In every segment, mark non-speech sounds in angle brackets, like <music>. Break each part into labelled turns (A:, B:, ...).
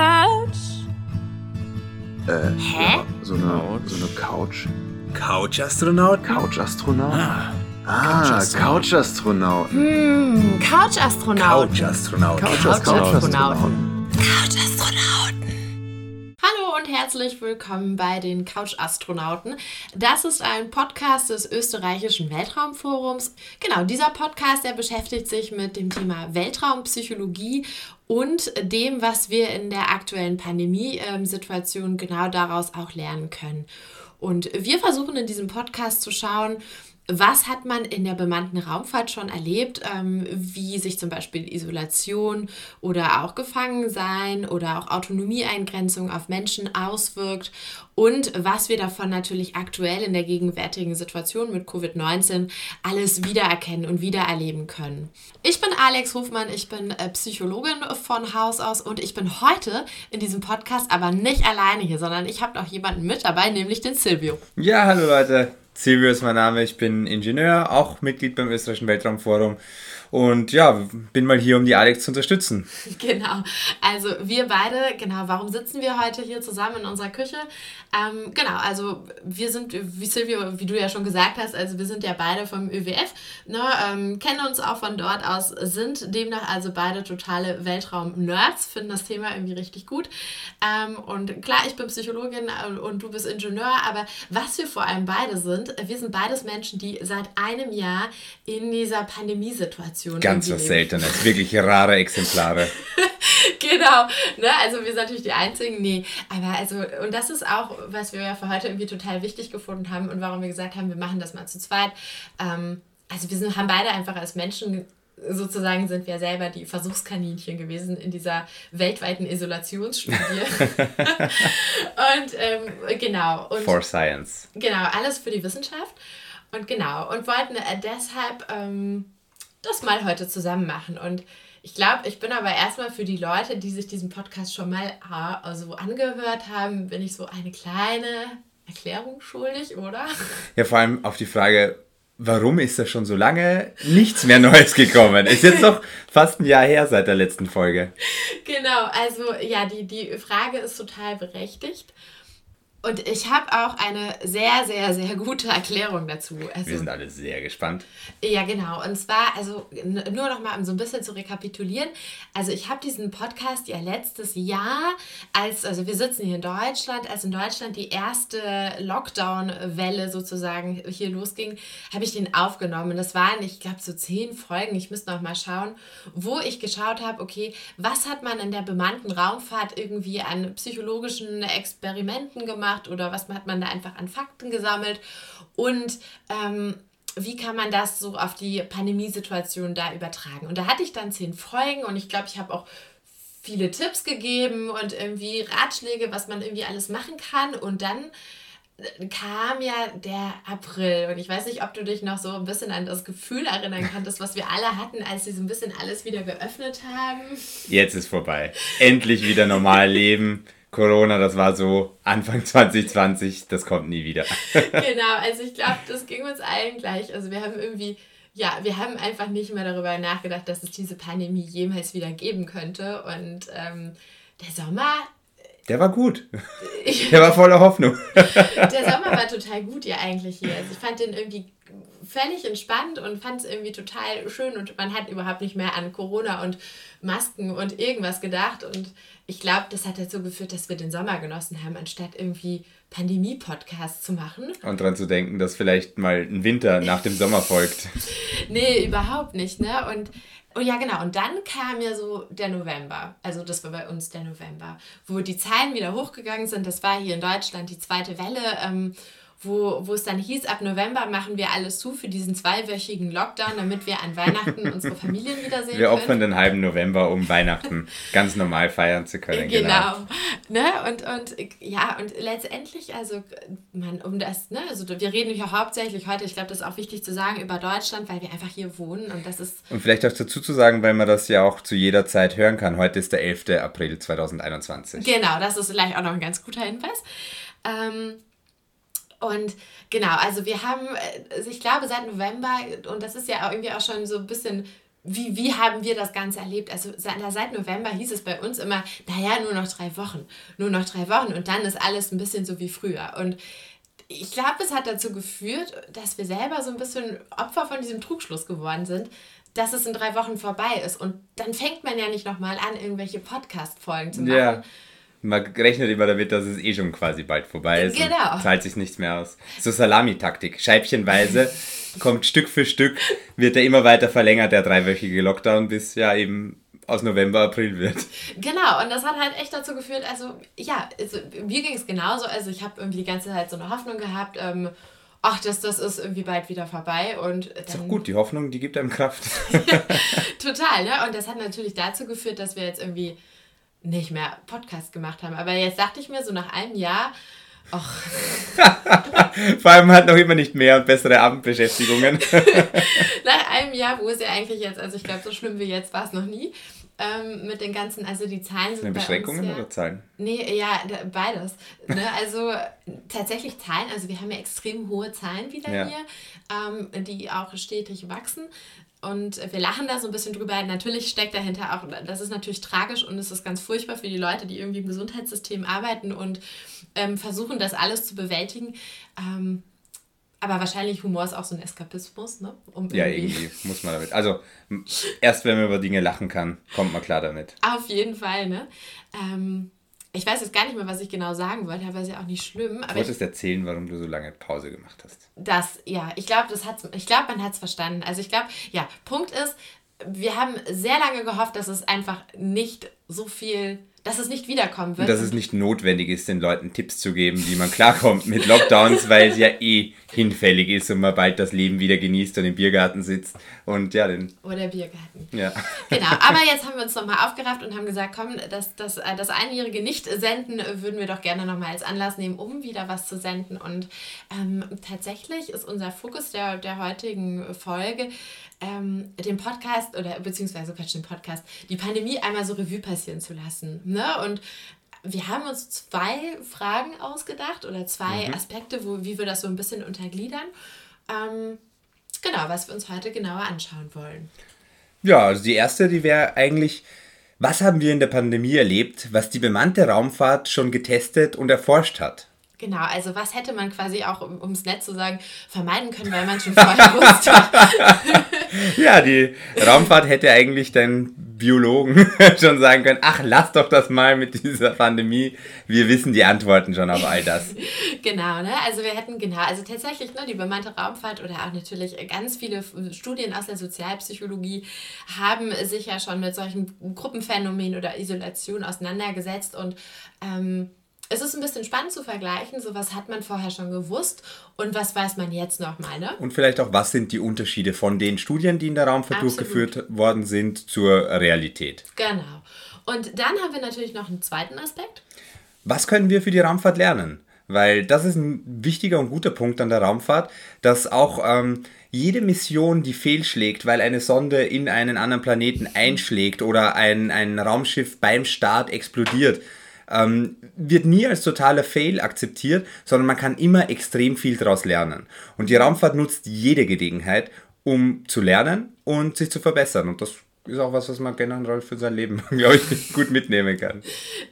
A: Couch?
B: Äh,
A: Hä?
B: Ja, so eine, so eine Couch.
C: Couch-Astronaut?
B: Couch-Astronaut?
C: Ah,
B: Ah,
C: Couch-Astronaut.
B: Couch-Astronaut.
A: Hm, Couch-Astronauten.
C: Couch-Astronaut.
A: Couch-Astronauten. Couch-Astronauten. Hallo und herzlich willkommen bei den Couch-Astronauten. Das ist ein Podcast des österreichischen Weltraumforums. Genau, dieser Podcast, der beschäftigt sich mit dem Thema Weltraumpsychologie und dem, was wir in der aktuellen Pandemiesituation genau daraus auch lernen können. Und wir versuchen in diesem Podcast zu schauen, was hat man in der bemannten Raumfahrt schon erlebt, ähm, wie sich zum Beispiel Isolation oder auch Gefangensein oder auch Autonomieeingrenzung auf Menschen auswirkt und was wir davon natürlich aktuell in der gegenwärtigen Situation mit Covid-19 alles wiedererkennen und wiedererleben können. Ich bin Alex Hofmann, ich bin äh, Psychologin von Haus aus und ich bin heute in diesem Podcast aber nicht alleine hier, sondern ich habe noch jemanden mit dabei, nämlich den Silvio.
C: Ja, hallo Leute. Silvio ist mein Name. Ich bin Ingenieur, auch Mitglied beim österreichischen Weltraumforum. Und ja, bin mal hier, um die Alex zu unterstützen. <laughs>
A: Genau. Also wir beide, genau, warum sitzen wir heute hier zusammen in unserer Küche? Ähm, genau, also wir sind, wie Silvio, wie du ja schon gesagt hast, also wir sind ja beide vom ÖWF, ne, ähm, kennen uns auch von dort aus, sind demnach also beide totale Weltraum-Nerds, finden das Thema irgendwie richtig gut. Ähm, und klar, ich bin Psychologin äh, und du bist Ingenieur, aber was wir vor allem beide sind, wir sind beides Menschen, die seit einem Jahr in dieser Pandemiesituation
C: Ganz
A: irgendwie
C: was. Seltenes. Wirklich rare Exemplare. <laughs>
A: genau, ne? Also wir sind natürlich die Einzigen, nee. Aber also, und das ist auch, was wir ja für heute irgendwie total wichtig gefunden haben und warum wir gesagt haben, wir machen das mal zu zweit. Ähm, also wir sind, haben beide einfach als Menschen sozusagen sind wir selber die Versuchskaninchen gewesen in dieser weltweiten Isolationsstudie. <laughs> <laughs> und ähm, genau. Und
C: For Science.
A: Genau, alles für die Wissenschaft. Und genau, und wollten äh, deshalb ähm, das mal heute zusammen machen. Und ich glaube, ich bin aber erstmal für die Leute, die sich diesen Podcast schon mal ah, also angehört haben, bin ich so eine kleine Erklärung schuldig, oder?
C: Ja, vor allem auf die Frage, warum ist da schon so lange nichts mehr Neues gekommen? Ist jetzt doch fast ein Jahr her seit der letzten Folge.
A: Genau, also ja, die, die Frage ist total berechtigt. Und ich habe auch eine sehr, sehr, sehr gute Erklärung dazu. Also,
C: Wir sind alle sehr gespannt.
A: Ja, genau. Und zwar, also nur noch mal, um so ein bisschen zu rekapitulieren. Also ich habe diesen Podcast ja letztes Jahr, als, also wir sitzen hier in Deutschland, als in Deutschland die erste Lockdown-Welle sozusagen hier losging, habe ich den aufgenommen. Das waren, ich glaube, so zehn Folgen, ich müsste noch mal schauen, wo ich geschaut habe, okay, was hat man in der bemannten Raumfahrt irgendwie an psychologischen Experimenten gemacht oder was hat man da einfach an Fakten gesammelt und ähm, wie kann man das so auf die Pandemiesituation da übertragen? Und da hatte ich dann zehn Folgen und ich glaube, ich habe auch viele Tipps gegeben und irgendwie Ratschläge, was man irgendwie alles machen kann. Und dann äh, kam ja der April und ich weiß nicht, ob du dich noch so ein bisschen an das Gefühl erinnern kannst, was wir alle hatten, als sie so ein bisschen alles wieder geöffnet haben.
C: Jetzt ist vorbei. Endlich wieder normal leben. Corona, das war so Anfang <laughs> 2020, das kommt nie wieder. <laughs>
A: genau, also ich glaube, das ging uns allen gleich. Also wir haben irgendwie, ja, wir haben einfach nicht mehr darüber nachgedacht, dass es diese Pandemie jemals wieder geben könnte. Und ähm, der Sommer,
C: Der war gut. <laughs> Der war voller Hoffnung.
A: der Sommer war total gut ja eigentlich hier. Also ich fand den irgendwie völlig entspannt und fand es irgendwie total schön und man hat überhaupt nicht mehr an Corona und Masken und irgendwas gedacht und ich glaube, das hat dazu geführt, dass wir den Sommer genossen haben, anstatt irgendwie Pandemie-Podcasts zu machen.
C: Und dran zu denken, dass vielleicht mal ein Winter nach dem Sommer folgt. <laughs>
A: Nee, überhaupt nicht, ne? Und, und ja, genau. Und dann kam ja so der November. Also das war bei uns der November, wo die Zahlen wieder hochgegangen sind. Das war hier in Deutschland die zweite Welle. Ähm, wo, wo es dann hieß, ab November machen wir alles zu für diesen zweiwöchigen Lockdown, damit wir an Weihnachten <laughs> unsere Familien wiedersehen
C: Wir
A: können.
C: opfern den halben November, um Weihnachten ganz normal feiern zu können.
A: Genau. Ne? Und, und ja, und letztendlich, also man, um das, ne, also wir reden ja hauptsächlich heute, ich glaube, das ist auch wichtig zu sagen, über Deutschland, weil wir einfach hier wohnen und das ist
C: Und vielleicht auch dazu zu sagen, weil man das ja auch zu jeder Zeit hören kann. Heute ist der 11. April 2021.
A: Genau, das ist vielleicht auch noch ein ganz guter Hinweis. Ähm, und genau, also wir haben, äh, also ich glaube seit November, und das ist ja auch irgendwie auch schon so ein bisschen wie, wie haben wir das Ganze erlebt? Also seit, seit November hieß es bei uns immer, naja, nur noch drei Wochen, nur noch drei Wochen und dann ist alles ein bisschen so wie früher. Und ich glaube, es hat dazu geführt, dass wir selber so ein bisschen Opfer von diesem Trugschluss geworden sind, dass es in drei Wochen vorbei ist. Und dann fängt man ja nicht nochmal an, irgendwelche Podcast-Folgen zu machen.
C: Ja. Man rechnet immer damit, dass es eh schon quasi bald vorbei ist.
A: Genau.
C: Zahlt sich nichts mehr aus. So Salamitaktik. Scheibchenweise <laughs> kommt Stück für Stück, wird er immer weiter verlängert, der dreiwöchige Lockdown, bis ja eben aus November, April wird.
A: Genau, und das hat halt echt dazu geführt, also ja, also, mir ging es genauso. Also ich habe irgendwie die ganze Zeit so eine Hoffnung gehabt, ähm, ach, das, das ist irgendwie bald wieder vorbei. Und dann,
C: Ist doch gut, die Hoffnung, die gibt einem Kraft. <laughs>
A: Total, ne? Und das hat natürlich dazu geführt, dass wir jetzt irgendwie nicht mehr Podcast gemacht haben. Aber jetzt dachte ich mir so nach einem Jahr, ach, <laughs>
C: Vor allem hat noch immer nicht mehr und bessere Abendbeschäftigungen. <laughs>
A: nach einem Jahr, wo es ja eigentlich jetzt, also ich glaube, so schlimm wie jetzt war es noch nie, ähm, mit den ganzen, also die Zahlen sind
C: Eine Beschränkungen
A: ja,
C: oder Zahlen?
A: Nee, ja, beides. Ne? Also tatsächlich Zahlen, also wir haben ja extrem hohe Zahlen wieder
C: Ja.
A: hier, ähm, die auch stetig wachsen. Und wir lachen da so ein bisschen drüber. Natürlich steckt dahinter auch, das ist natürlich tragisch und es ist ganz furchtbar für die Leute, die irgendwie im Gesundheitssystem arbeiten und ähm, versuchen, das alles zu bewältigen. Ähm, aber wahrscheinlich Humor ist auch so ein Eskapismus, ne? Um
C: Ja, irgendwie muss man damit. Also, erst wenn man über Dinge lachen kann, kommt man klar damit.
A: Auf jeden Fall, ne? Ähm, ich weiß jetzt gar nicht mehr, was ich genau sagen wollte, aber ist ja auch nicht schlimm.
C: Du
A: Aber ich,
C: wolltest erzählen, warum du so lange Pause gemacht hast.
A: das, ja, ich glaube, das hat's, ich glaube, man hat es verstanden. Also ich glaube, ja, Punkt ist, wir haben sehr lange gehofft, dass es einfach nicht so viel, dass es nicht wiederkommen wird.
C: Und dass es nicht notwendig ist, den Leuten Tipps zu geben, wie man klarkommt mit Lockdowns, weil es ja eh hinfällig ist und man bald das Leben wieder genießt und im Biergarten sitzt. Und ja, den,
A: Oder Biergarten.
C: ja.
A: Genau, aber jetzt haben wir uns nochmal aufgerafft und haben gesagt, komm, das, das, äh, das einjährige Nicht-Senden äh, würden wir doch gerne nochmal als Anlass nehmen, um wieder was zu senden. Und ähm, tatsächlich ist unser Fokus der, der heutigen Folge, ähm, den Podcast oder beziehungsweise Quatsch, den Podcast, die Pandemie einmal so Revue passieren zu lassen. Ne? Und wir haben uns zwei Fragen ausgedacht oder zwei Aspekte, wo, wie wir das so ein bisschen untergliedern. Ähm, genau, was wir uns heute genauer anschauen wollen.
C: Ja, also die erste, die wäre eigentlich, was haben wir in der Pandemie erlebt, was die bemannte Raumfahrt schon getestet und erforscht hat?
A: Genau, also was hätte man quasi auch, um es nett zu sagen, vermeiden können, weil man schon vorher <laughs> wusste. <laughs>
C: Ja, die Raumfahrt hätte eigentlich dein Biologen <laughs> schon sagen können, ach, lass doch das mal mit dieser Pandemie. Wir wissen die Antworten schon auf all das.
A: genau, ne? Also wir hätten, genau, also tatsächlich, ne, die bemannte Raumfahrt oder auch natürlich ganz viele Studien aus der Sozialpsychologie haben sich ja schon mit solchen Gruppenphänomenen oder Isolation auseinandergesetzt und ähm, es ist ein bisschen spannend zu vergleichen, so was hat man vorher schon gewusst und was weiß man jetzt nochmal, ne?
C: Und vielleicht auch, was sind die Unterschiede von den Studien, die in der Raumfahrt
A: Absolut.
C: durchgeführt worden sind, zur Realität?
A: Genau. Und dann haben wir natürlich noch einen zweiten Aspekt.
C: Was können wir für die Raumfahrt lernen? Weil das ist ein wichtiger und guter Punkt an der Raumfahrt, dass auch ähm, jede Mission, die fehlschlägt, weil eine Sonde in einen anderen Planeten einschlägt oder ein, ein Raumschiff beim Start explodiert, ähm, wird nie als totaler Fail akzeptiert, sondern man kann immer extrem viel daraus lernen. Und die Raumfahrt nutzt jede Gelegenheit, um zu lernen und sich zu verbessern. Und das ist auch was, was man generell für sein Leben, <laughs> glaube ich, gut mitnehmen kann.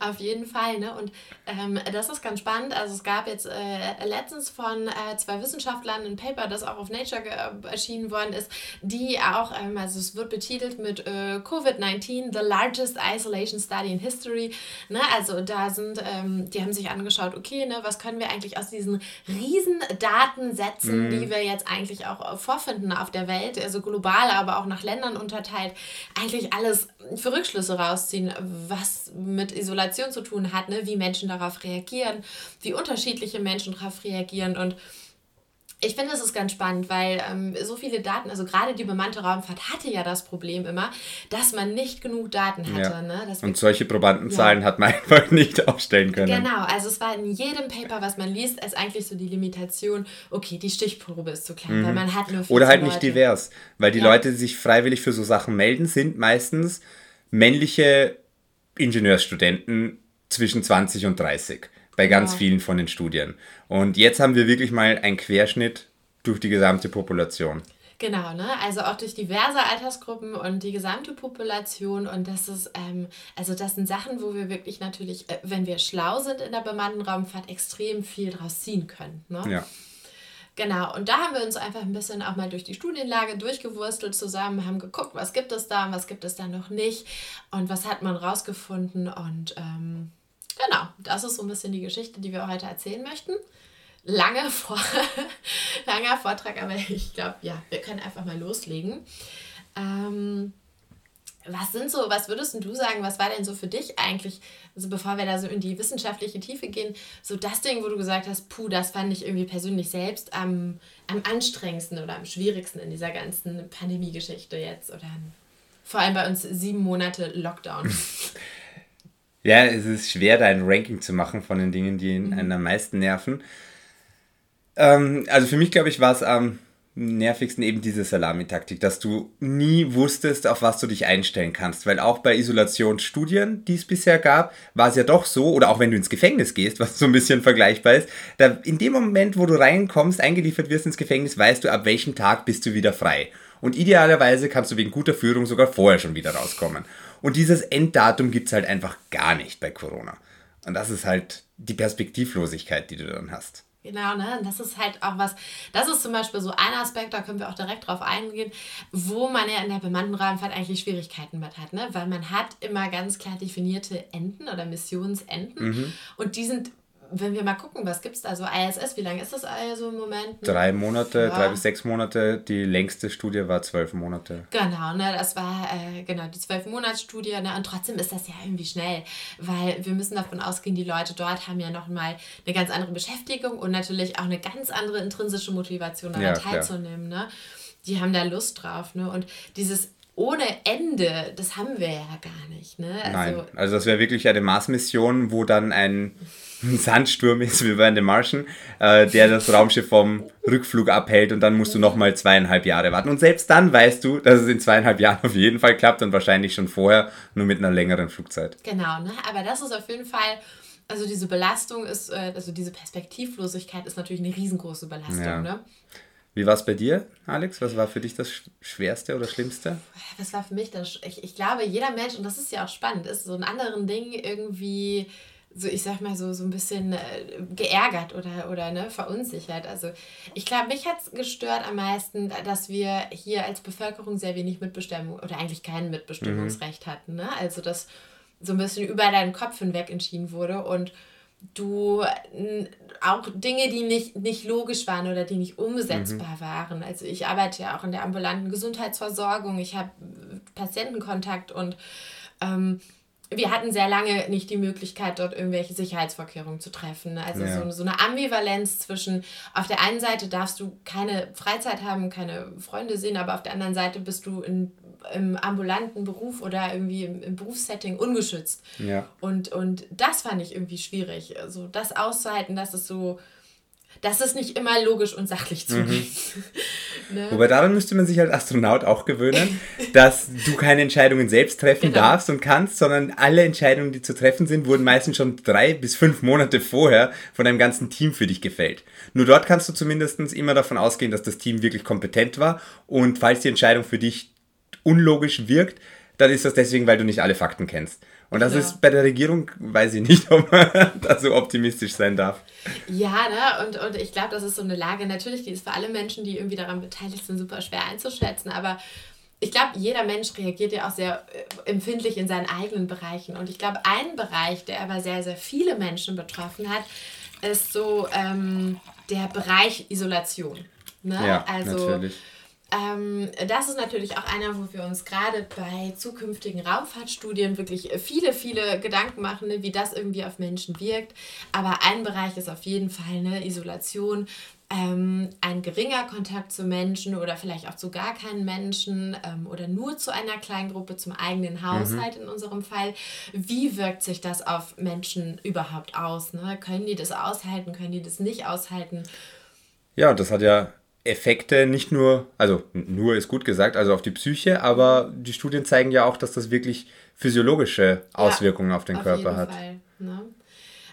A: Auf jeden Fall, ne? Und ähm, das ist ganz spannend. Also es gab jetzt äh, letztens von äh, zwei Wissenschaftlern ein Paper, das auch auf Nature äh, erschienen worden ist, die auch, ähm, also es wird betitelt mit äh, Covid-19, the largest isolation study in history. Ne? Also da sind, ähm, die haben sich angeschaut, okay, ne, was können wir eigentlich aus diesen riesen Datensätzen, die wir jetzt eigentlich auch äh, vorfinden auf der Welt, also global, aber auch nach Ländern unterteilt, eigentlich alles für Rückschlüsse rausziehen, was mit Isolation zu tun hat, ne? wie Menschen darauf reagieren, wie unterschiedliche Menschen darauf reagieren und ich finde, das ist ganz spannend, weil ähm, so viele Daten, also gerade die bemannte Raumfahrt hatte ja das Problem immer, dass man nicht genug Daten hatte.
C: Ja.
A: Ne? Dass wir
C: Und solche Probandenzahlen hat man <laughs> einfach nicht aufstellen können.
A: Genau, also es war in jedem Paper, was man liest, ist eigentlich so die Limitation, okay, die Stichprobe ist zu klein, weil man hat nur 14
C: Mhm. Oder halt nicht
A: Leute.
C: divers. Weil die
A: Ja.
C: Leute, die sich freiwillig für so Sachen melden, sind meistens männliche Ingenieursstudenten zwischen 20 und 30. Bei ganz
A: Ja.
C: vielen von den Studien. Und jetzt haben wir wirklich mal einen Querschnitt durch die gesamte Population.
A: Genau, ne? Also auch durch diverse Altersgruppen und die gesamte Population. Und das ist, ähm, also das sind Sachen, wo wir wirklich natürlich, äh, wenn wir schlau sind in der bemannten Raumfahrt, extrem viel draus ziehen können. Ne?
C: Ja.
A: Genau, und da haben wir uns einfach ein bisschen auch mal durch die Studienlage durchgewurstelt zusammen, haben geguckt, was gibt es da und was gibt es da noch nicht und was hat man rausgefunden. Und ähm, genau, das ist so ein bisschen die Geschichte, die wir heute erzählen möchten. Lange Vor <laughs> langer Vortrag, aber ich glaube, ja, wir können einfach mal loslegen. Ähm, was sind so, was würdest du sagen, was war denn so für dich eigentlich, also bevor wir da so in die wissenschaftliche Tiefe gehen, so das Ding, wo du gesagt hast, puh, das fand ich irgendwie persönlich selbst am, am anstrengendsten oder am schwierigsten in dieser ganzen Pandemie-Geschichte jetzt oder vor allem bei uns sieben Monate Lockdown. <laughs>
C: Ja, es ist schwer, da ein Ranking zu machen von den Dingen, die
A: Mhm.
C: einen am meisten nerven. Ähm, also für mich, glaube ich, war es am nervigsten eben diese Salamitaktik, dass du nie wusstest, auf was du dich einstellen kannst. Weil auch bei Isolationsstudien, die es bisher gab, war es ja doch so, oder auch wenn du ins Gefängnis gehst, was so ein bisschen vergleichbar ist, da in dem Moment, wo du reinkommst, eingeliefert wirst ins Gefängnis, weißt du, ab welchem Tag bist du wieder frei. Und idealerweise kannst du wegen guter Führung sogar vorher schon wieder rauskommen. Und dieses Enddatum gibt es halt einfach gar nicht bei Corona. Und das ist halt die Perspektivlosigkeit, die du dann hast.
A: Genau, ne? Und das ist halt auch was, das ist zum Beispiel so ein Aspekt, da können wir auch direkt drauf eingehen, wo man ja in der bemannten Raumfahrt eigentlich Schwierigkeiten mit hat, ne? Weil man hat immer ganz klar definierte Enden oder Missionsenden und die sind, wenn wir mal gucken, was gibt es da so, ISS, wie lange ist das also im Moment?
C: Drei Monate,
A: Ja.
C: drei bis sechs Monate. Die längste Studie war zwölf Monate.
A: Genau, ne, das war äh, genau die zwölf Monatsstudie, ne, und trotzdem ist das ja irgendwie schnell, weil wir müssen davon ausgehen, die Leute dort haben ja noch mal eine ganz andere Beschäftigung und natürlich auch eine ganz andere intrinsische Motivation daran
C: Ja, klar.
A: teilzunehmen, ne. Die haben da Lust drauf, ne, und dieses ohne Ende, das haben wir ja gar nicht, ne. Also,
C: Nein, also das wäre wirklich eine Mars-Mission, wo dann ein <laughs> Sandsturm ist, wie bei The Martian, äh, der das Raumschiff vom Rückflug abhält und dann musst du nochmal zweieinhalb Jahre warten. Und selbst dann weißt du, dass es in zweieinhalb Jahren auf jeden Fall klappt und wahrscheinlich schon vorher, nur mit einer längeren Flugzeit.
A: Genau, ne? aber das ist auf jeden Fall, also diese Belastung ist, äh, also diese Perspektivlosigkeit ist natürlich eine riesengroße Belastung,
C: Ja.
A: ne.
C: Wie war es bei dir, Alex? Was war für dich das Sch- Schwerste oder Schlimmste?
A: Was war für mich das? Ich, ich glaube, jeder Mensch, und das ist ja auch spannend, ist so ein anderen Ding irgendwie, so ich sag mal so, so ein bisschen äh, geärgert oder, oder ne, verunsichert. Also ich glaube, mich hat es gestört am meisten, dass wir hier als Bevölkerung sehr wenig Mitbestimmung oder eigentlich kein Mitbestimmungsrecht hatten. Ne? Also dass so ein bisschen über deinen Kopf hinweg entschieden wurde und du auch Dinge, die nicht, nicht logisch waren oder die nicht umsetzbar waren. Also ich arbeite ja auch in der ambulanten Gesundheitsversorgung, ich habe Patientenkontakt und ähm, wir hatten sehr lange nicht die Möglichkeit, dort irgendwelche Sicherheitsvorkehrungen zu treffen. Also
C: Ja.
A: so, so eine Ambivalenz zwischen, auf der einen Seite darfst du keine Freizeit haben, keine Freunde sehen, aber auf der anderen Seite bist du in, im ambulanten Beruf oder irgendwie im, im Berufssetting ungeschützt.
C: Ja.
A: Und, und das fand ich irgendwie schwierig. Also das auszuhalten, dass es so, dass es nicht immer logisch und sachlich zugeht. <laughs> ne?
C: Wobei daran müsste man sich als Astronaut auch gewöhnen, <laughs> dass du keine Entscheidungen selbst treffen
A: Genau.
C: darfst und kannst, sondern alle Entscheidungen, die zu treffen sind, wurden meistens schon drei bis fünf Monate vorher von einem ganzen Team für dich gefällt. Nur dort kannst du zumindest immer davon ausgehen, dass das Team wirklich kompetent war und falls die Entscheidung für dich unlogisch wirkt, dann ist das deswegen, weil du nicht alle Fakten kennst. Und das
A: Ja.
C: ist bei der Regierung, weiß ich nicht, <laughs> ob man da so optimistisch sein darf.
A: Ja, ne? Und, und ich glaube, das ist so eine Lage, natürlich, die ist für alle Menschen, die irgendwie daran beteiligt sind, super schwer einzuschätzen. Aber ich glaube, jeder Mensch reagiert ja auch sehr äh, empfindlich in seinen eigenen Bereichen. Und ich glaube, ein Bereich, der aber sehr, sehr viele Menschen betroffen hat, ist so ähm, der Bereich Isolation. Ne?
C: Ja,
A: also,
C: natürlich.
A: Ähm, das ist natürlich auch einer, wo wir uns gerade bei zukünftigen Raumfahrtstudien wirklich viele, viele Gedanken machen, ne, wie das irgendwie auf Menschen wirkt. Aber ein Bereich ist auf jeden Fall eine Isolation, ähm, ein geringer Kontakt zu Menschen oder vielleicht auch zu gar keinen Menschen ähm, oder nur zu einer kleinen Gruppe, zum eigenen Haushalt in unserem Fall. Wie wirkt sich das auf Menschen überhaupt aus? Ne? Können die das aushalten? Können die das nicht aushalten?
C: Ja, das hat ja Effekte nicht nur, also nur ist gut gesagt, also auf die Psyche, aber die Studien zeigen ja auch, dass das wirklich physiologische Auswirkungen auf den Körper
A: jeden
C: hat.
A: Fall, ne?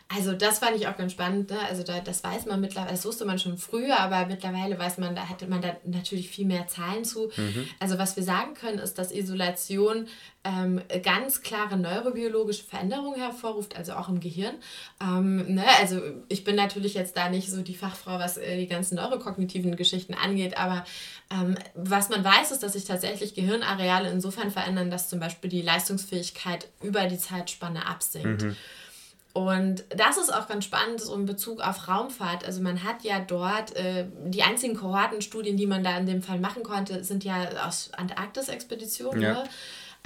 A: Also das fand ich auch ganz spannend. Ne? Also da, das weiß man mittlerweile, das wusste man schon früher, aber mittlerweile weiß man, da hatte man da natürlich viel mehr Zahlen zu. Mhm. Also was wir sagen können, ist, dass Isolation ähm, ganz klare neurobiologische Veränderungen hervorruft, also auch im Gehirn. Ähm, ne? Also ich bin natürlich jetzt da nicht so die Fachfrau, was äh, die ganzen neurokognitiven Geschichten angeht, aber ähm, was man weiß, ist, dass sich tatsächlich Gehirnareale insofern verändern, dass zum Beispiel die Leistungsfähigkeit über die Zeitspanne absinkt. Mhm. Und das ist auch ganz spannend so in Bezug auf Raumfahrt. Also man hat ja dort, äh, die einzigen Kohortenstudien, die man da in dem Fall machen konnte, sind ja aus Antarktis-Expeditionen, ja. ne?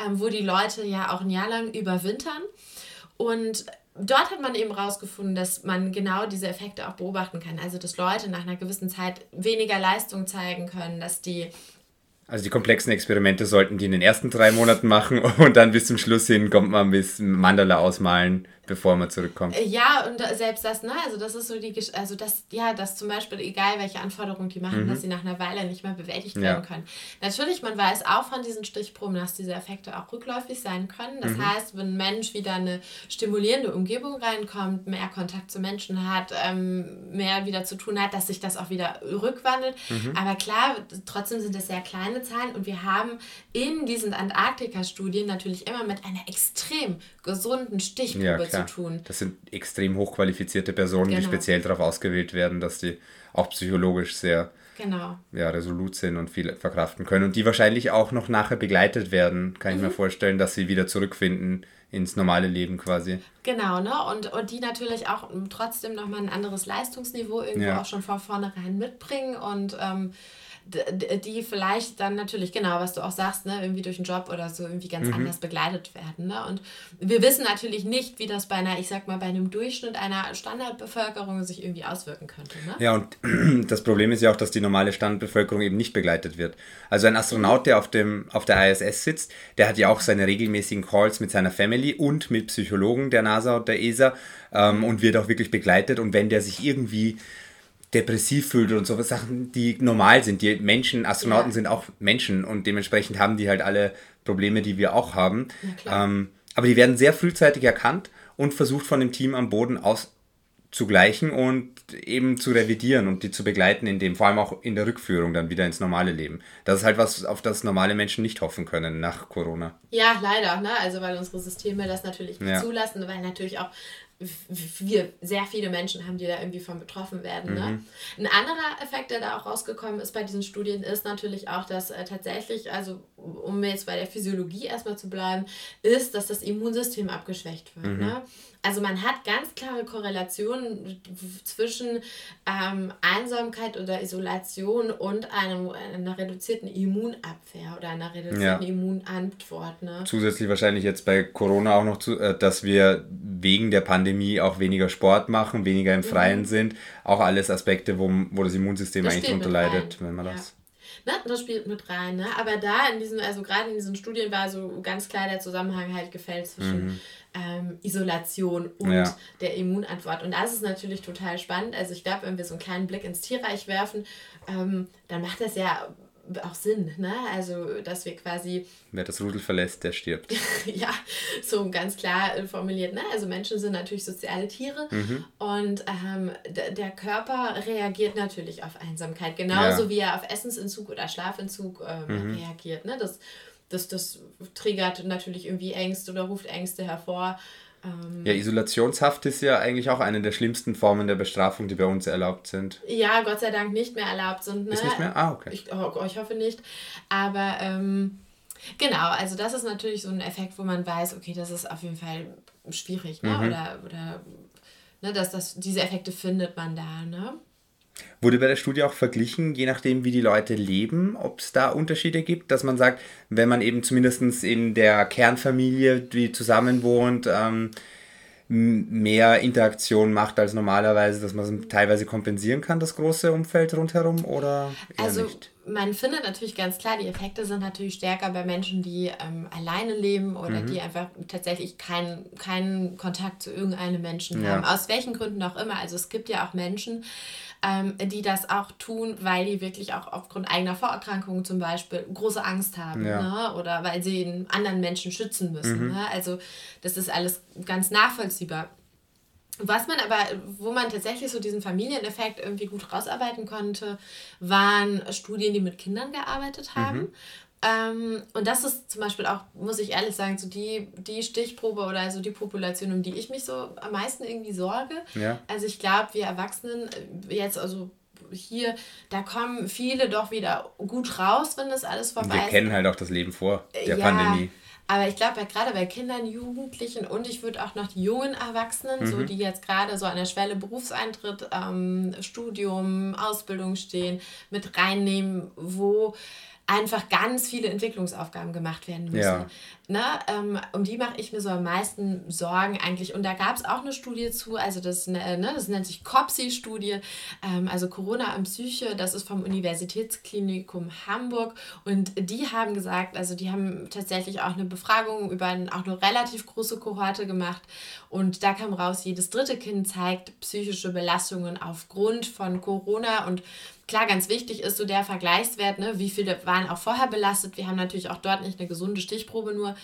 A: ähm, wo die Leute ja auch ein Jahr lang überwintern. Und dort hat man eben rausgefunden, dass man genau diese Effekte auch beobachten kann. Also dass Leute nach einer gewissen Zeit weniger Leistung zeigen können, dass die
C: also die komplexen Experimente sollten die in den ersten drei Monaten machen <laughs> und dann bis zum Schluss hin kommt man bis Mandala ausmalen, bevor man zurückkommt.
A: Äh, ja, und selbst das, ne, also das ist so die, also das, ja, das zum Beispiel, egal welche Anforderungen die machen, mhm. dass sie nach einer Weile nicht mehr bewältigt ja. werden können. Natürlich, man weiß auch von diesen Stichproben, dass diese Effekte auch rückläufig sein können. Das mhm. heißt, wenn ein Mensch wieder eine stimulierende Umgebung reinkommt, mehr Kontakt zu Menschen hat, ähm, mehr wieder zu tun hat, dass sich das auch wieder rückwandelt. Mhm. Aber klar, trotzdem sind das sehr kleine Zahlen und wir haben in diesen Antarktika-Studien natürlich immer mit einer extrem gesunden Stichprobe ja, zu tun.
C: Das sind extrem hochqualifizierte Personen, genau. die speziell darauf ausgewählt werden, dass die auch psychologisch sehr genau. ja, resolut sind und viel verkraften können. Und die wahrscheinlich auch noch nachher begleitet werden, kann mhm. ich mir mhm. vorstellen, dass sie wieder zurückfinden ins normale Leben quasi.
A: Genau, ne? Und, und die natürlich auch trotzdem nochmal ein anderes Leistungsniveau irgendwo ja. auch schon von vornherein mitbringen und ähm, die vielleicht dann natürlich, genau, was du auch sagst, ne, irgendwie durch einen Job oder so irgendwie ganz mhm. anders begleitet werden. Ne? Und wir wissen natürlich nicht, wie das bei einer, ich sag mal, bei einem Durchschnitt einer Standardbevölkerung sich irgendwie auswirken könnte. Ne?
C: Ja, und <clears throat> das Problem ist ja auch, dass die normale Standardbevölkerung eben nicht begleitet wird. Also ein Astronaut, der auf, dem, auf der ISS sitzt, der hat ja auch seine regelmäßigen Calls mit seiner Family und mit Psychologen der NASA und der ESA ähm, und wird auch wirklich begleitet. Und wenn der sich irgendwie depressiv fühlt und so Sachen, die normal sind. Die Menschen, Astronauten ja. sind auch Menschen und dementsprechend haben die halt alle Probleme, die wir auch haben. Ähm, aber die werden sehr frühzeitig erkannt und versucht von dem Team am Boden auszugleichen und eben zu revidieren und die zu begleiten, in dem, vor allem auch in der Rückführung dann wieder ins normale Leben. Das ist halt was, auf das normale Menschen nicht hoffen können nach Corona.
A: Ja, leider, ne? Also weil unsere Systeme das natürlich nicht ja. zulassen, weil natürlich auch wir sehr viele Menschen haben, die da irgendwie von betroffen werden. Ne? Mhm. Ein anderer Effekt, der da auch rausgekommen ist bei diesen Studien, ist natürlich auch, dass äh, tatsächlich, also um jetzt bei der Physiologie erstmal zu bleiben, ist, dass das Immunsystem abgeschwächt wird. Mhm. Ne? Also man hat ganz klare Korrelationen zwischen ähm, Einsamkeit oder Isolation und einem, einer reduzierten Immunabwehr oder einer reduzierten ja. Immunantwort. Ne?
C: Zusätzlich wahrscheinlich jetzt bei Corona auch noch, zu, äh, dass wir wegen der Pandemie auch weniger Sport machen, weniger im Freien mhm. sind. Auch alles Aspekte, wo, wo das Immunsystem das eigentlich drunter leidet, wenn man ja. das
A: Ne, das spielt mit rein. Ne? Aber da in diesen, also gerade in diesen Studien war so ganz klar der Zusammenhang halt gefällt zwischen mhm. Ähm, Isolation und ja. der Immunantwort. Und das ist natürlich total spannend. Also ich glaube, wenn wir so einen kleinen Blick ins Tierreich werfen, ähm, dann macht das ja auch Sinn, ne? Also, dass wir quasi.
C: Wer das Rudel verlässt, der stirbt. <laughs>
A: ja, so ganz klar äh, formuliert, ne? Also Menschen sind natürlich soziale Tiere mhm. und ähm, der Körper reagiert natürlich auf Einsamkeit, genauso ja. wie er auf Essensentzug oder Schlafentzug ähm, mhm. reagiert. Ne? Das, das, das triggert natürlich irgendwie Ängste oder ruft Ängste hervor.
C: Ähm, ja, Isolationshaft ist ja eigentlich auch eine der schlimmsten Formen der Bestrafung, die bei uns erlaubt sind.
A: Ja, Gott sei Dank nicht mehr erlaubt sind. Ne?
C: Ist nicht mehr? Ah, okay.
A: Ich, oh, ich hoffe nicht. Aber ähm, genau, also das ist natürlich so ein Effekt, wo man weiß, okay, das ist auf jeden Fall schwierig, ne? Mhm. Oder, oder ne, dass das, diese Effekte findet man da, ne?
C: Wurde bei der Studie auch verglichen, je nachdem, wie die Leute leben, ob es da Unterschiede gibt, dass man sagt, wenn man eben zumindest in der Kernfamilie, die zusammen wohnt, ähm, mehr Interaktion macht als normalerweise, dass man es teilweise kompensieren kann, das große Umfeld rundherum oder
A: also, nicht? Man findet natürlich ganz klar, die Effekte sind natürlich stärker bei Menschen, die ähm, alleine leben oder mhm. die einfach tatsächlich keinen keinen Kontakt zu irgendeinem Menschen ja. haben. Aus welchen Gründen auch immer. Also es gibt ja auch Menschen, ähm, die das auch tun, weil die wirklich auch aufgrund eigener Vorerkrankungen zum Beispiel große Angst haben ja. ne? oder weil sie einen anderen Menschen schützen müssen. Mhm. Ne? Also das ist alles ganz nachvollziehbar. Was man aber, wo man tatsächlich so diesen Familieneffekt irgendwie gut rausarbeiten konnte, waren Studien, die mit Kindern gearbeitet haben.
C: Mhm.
A: Ähm, und das ist zum Beispiel auch, muss ich ehrlich sagen, so die, die Stichprobe oder also die Population, um die ich mich so am meisten irgendwie sorge.
C: Ja.
A: Also ich glaube, wir Erwachsenen jetzt, also hier, da kommen viele doch wieder gut raus, wenn das alles vorbei
C: Wir
A: ist.
C: kennen halt auch das Leben vor der
A: Ja,
C: Pandemie.
A: Aber ich glaube, gerade bei Kindern, Jugendlichen und ich würde auch noch die jungen Erwachsenen, so
C: Mhm.
A: die jetzt gerade so an der Schwelle Berufseintritt, ähm, Studium, Ausbildung stehen, mit reinnehmen, wo einfach ganz viele Entwicklungsaufgaben gemacht werden müssen.
C: Ja.
A: Ne? Ähm, um die mache ich mir so am meisten Sorgen eigentlich. Und da gab es auch eine Studie zu, also das, ne, ne, das nennt sich COPSI-Studie, ähm, also Corona und Psyche, das ist vom Universitätsklinikum Hamburg. Und die haben gesagt, also die haben tatsächlich auch eine Befragung über ein, auch eine relativ große Kohorte gemacht. Und da kam raus, jedes dritte Kind zeigt psychische Belastungen aufgrund von Corona und Klar, ganz wichtig ist so der Vergleichswert, ne? wie viele waren auch vorher belastet. Wir haben natürlich auch dort nicht eine gesunde Stichprobe nur.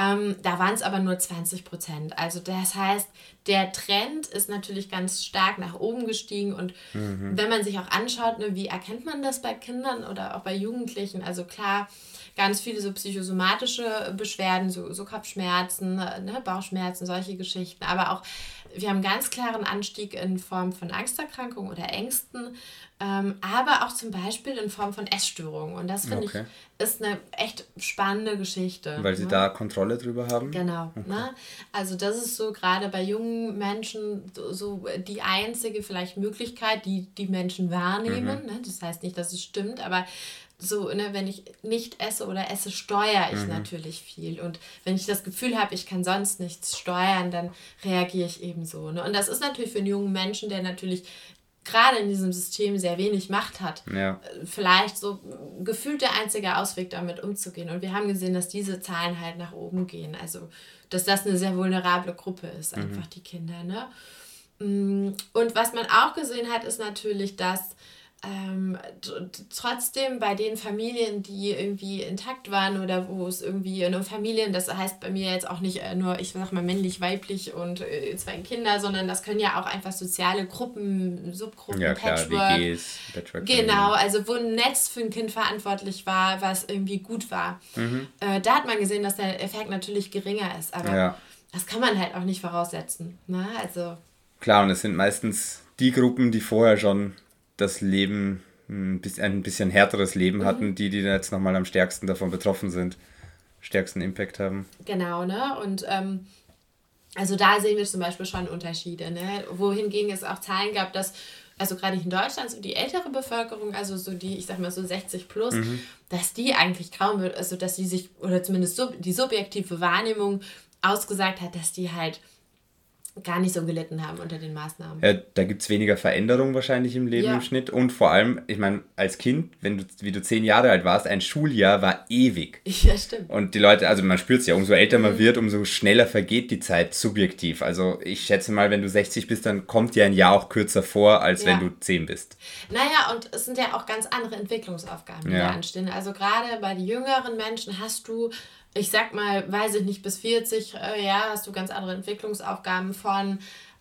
A: Ähm, da waren es aber nur 20 Prozent. Also das heißt, der Trend ist natürlich ganz stark nach oben gestiegen. Und wenn man sich auch anschaut, ne, wie erkennt man das bei Kindern oder auch bei Jugendlichen? Also klar, ganz viele so psychosomatische Beschwerden, so, so Kopfschmerzen, ne, Bauchschmerzen, solche Geschichten. Aber auch, wir haben einen ganz klaren Anstieg in Form von Angsterkrankungen oder Ängsten, ähm, aber auch zum Beispiel in Form von Essstörungen. Und das finde
C: Okay.
A: ich ist eine echt spannende Geschichte.
C: Weil sie
A: ne?
C: da Kontrolle drüber haben.
A: Genau. Ne? Also das ist so gerade bei jungen Menschen so, so die einzige vielleicht Möglichkeit, die die Menschen wahrnehmen. Ne? Das heißt nicht, dass es stimmt, aber so, ne, wenn ich nicht esse oder esse, steuere ich natürlich viel. Und wenn ich das Gefühl habe, ich kann sonst nichts steuern, dann reagiere ich eben so. Ne? Und das ist natürlich für einen jungen Menschen, der natürlich gerade in diesem System sehr wenig Macht hat,
C: Ja.
A: vielleicht so gefühlt der einzige Ausweg, damit umzugehen. Und wir haben gesehen, dass diese Zahlen halt nach oben gehen. Also, dass das eine sehr vulnerable Gruppe ist, einfach die Kinder. Ne? Mm, Und was man auch gesehen hat, ist natürlich, dass ähm, trotzdem bei den Familien, die irgendwie intakt waren oder wo es irgendwie nur Familien, das heißt bei mir jetzt auch nicht äh, nur, ich sag mal männlich, weiblich und äh, zwei Kinder, sondern das können ja auch einfach soziale Gruppen, Subgruppen,
C: Ja, klar,
A: Patchwork.
C: WGs, Patchwork.
A: Genau, also wo ein Netz für ein Kind verantwortlich war, was irgendwie gut war. Äh, da hat man gesehen, dass der Effekt natürlich geringer ist, aber
C: Ja.
A: das kann man halt auch nicht voraussetzen. Ne? Also
C: Klar, und es sind meistens die Gruppen, die vorher schon das Leben, ein bisschen, ein bisschen härteres
A: Mhm.
C: Leben hatten, die, die jetzt nochmal am stärksten davon betroffen sind, stärksten Impact haben.
A: Genau, ne? Und ähm, also da sehen wir zum Beispiel schon Unterschiede, ne? Wohingegen es auch Zahlen gab, dass, also gerade in Deutschland, so die ältere Bevölkerung, also so die, ich sag mal so 60 plus, dass die eigentlich kaum, also dass die sich, oder zumindest sub, die subjektive Wahrnehmung ausgesagt hat, dass die halt gar nicht so gelitten haben unter den Maßnahmen.
C: Ja, da gibt es weniger Veränderung wahrscheinlich im Leben
A: Ja.
C: im Schnitt. Und vor allem, ich meine, als Kind, wenn du, wie du zehn Jahre alt warst, ein Schuljahr war ewig. <laughs>
A: Ja, stimmt.
C: Und die Leute, also man spürt es ja, umso älter
A: Mhm.
C: man wird, umso schneller vergeht die Zeit subjektiv. Also ich schätze mal, wenn du 60 bist, dann kommt dir ein Jahr auch kürzer vor, als
A: Ja.
C: wenn du 10 bist.
A: Naja, und es sind ja auch ganz andere Entwicklungsaufgaben, die
C: Ja.
A: da anstehen. Also gerade bei den jüngeren Menschen hast du, ich sag mal, weiß ich nicht, bis 40, äh, ja, hast du ganz andere Entwicklungsaufgaben von,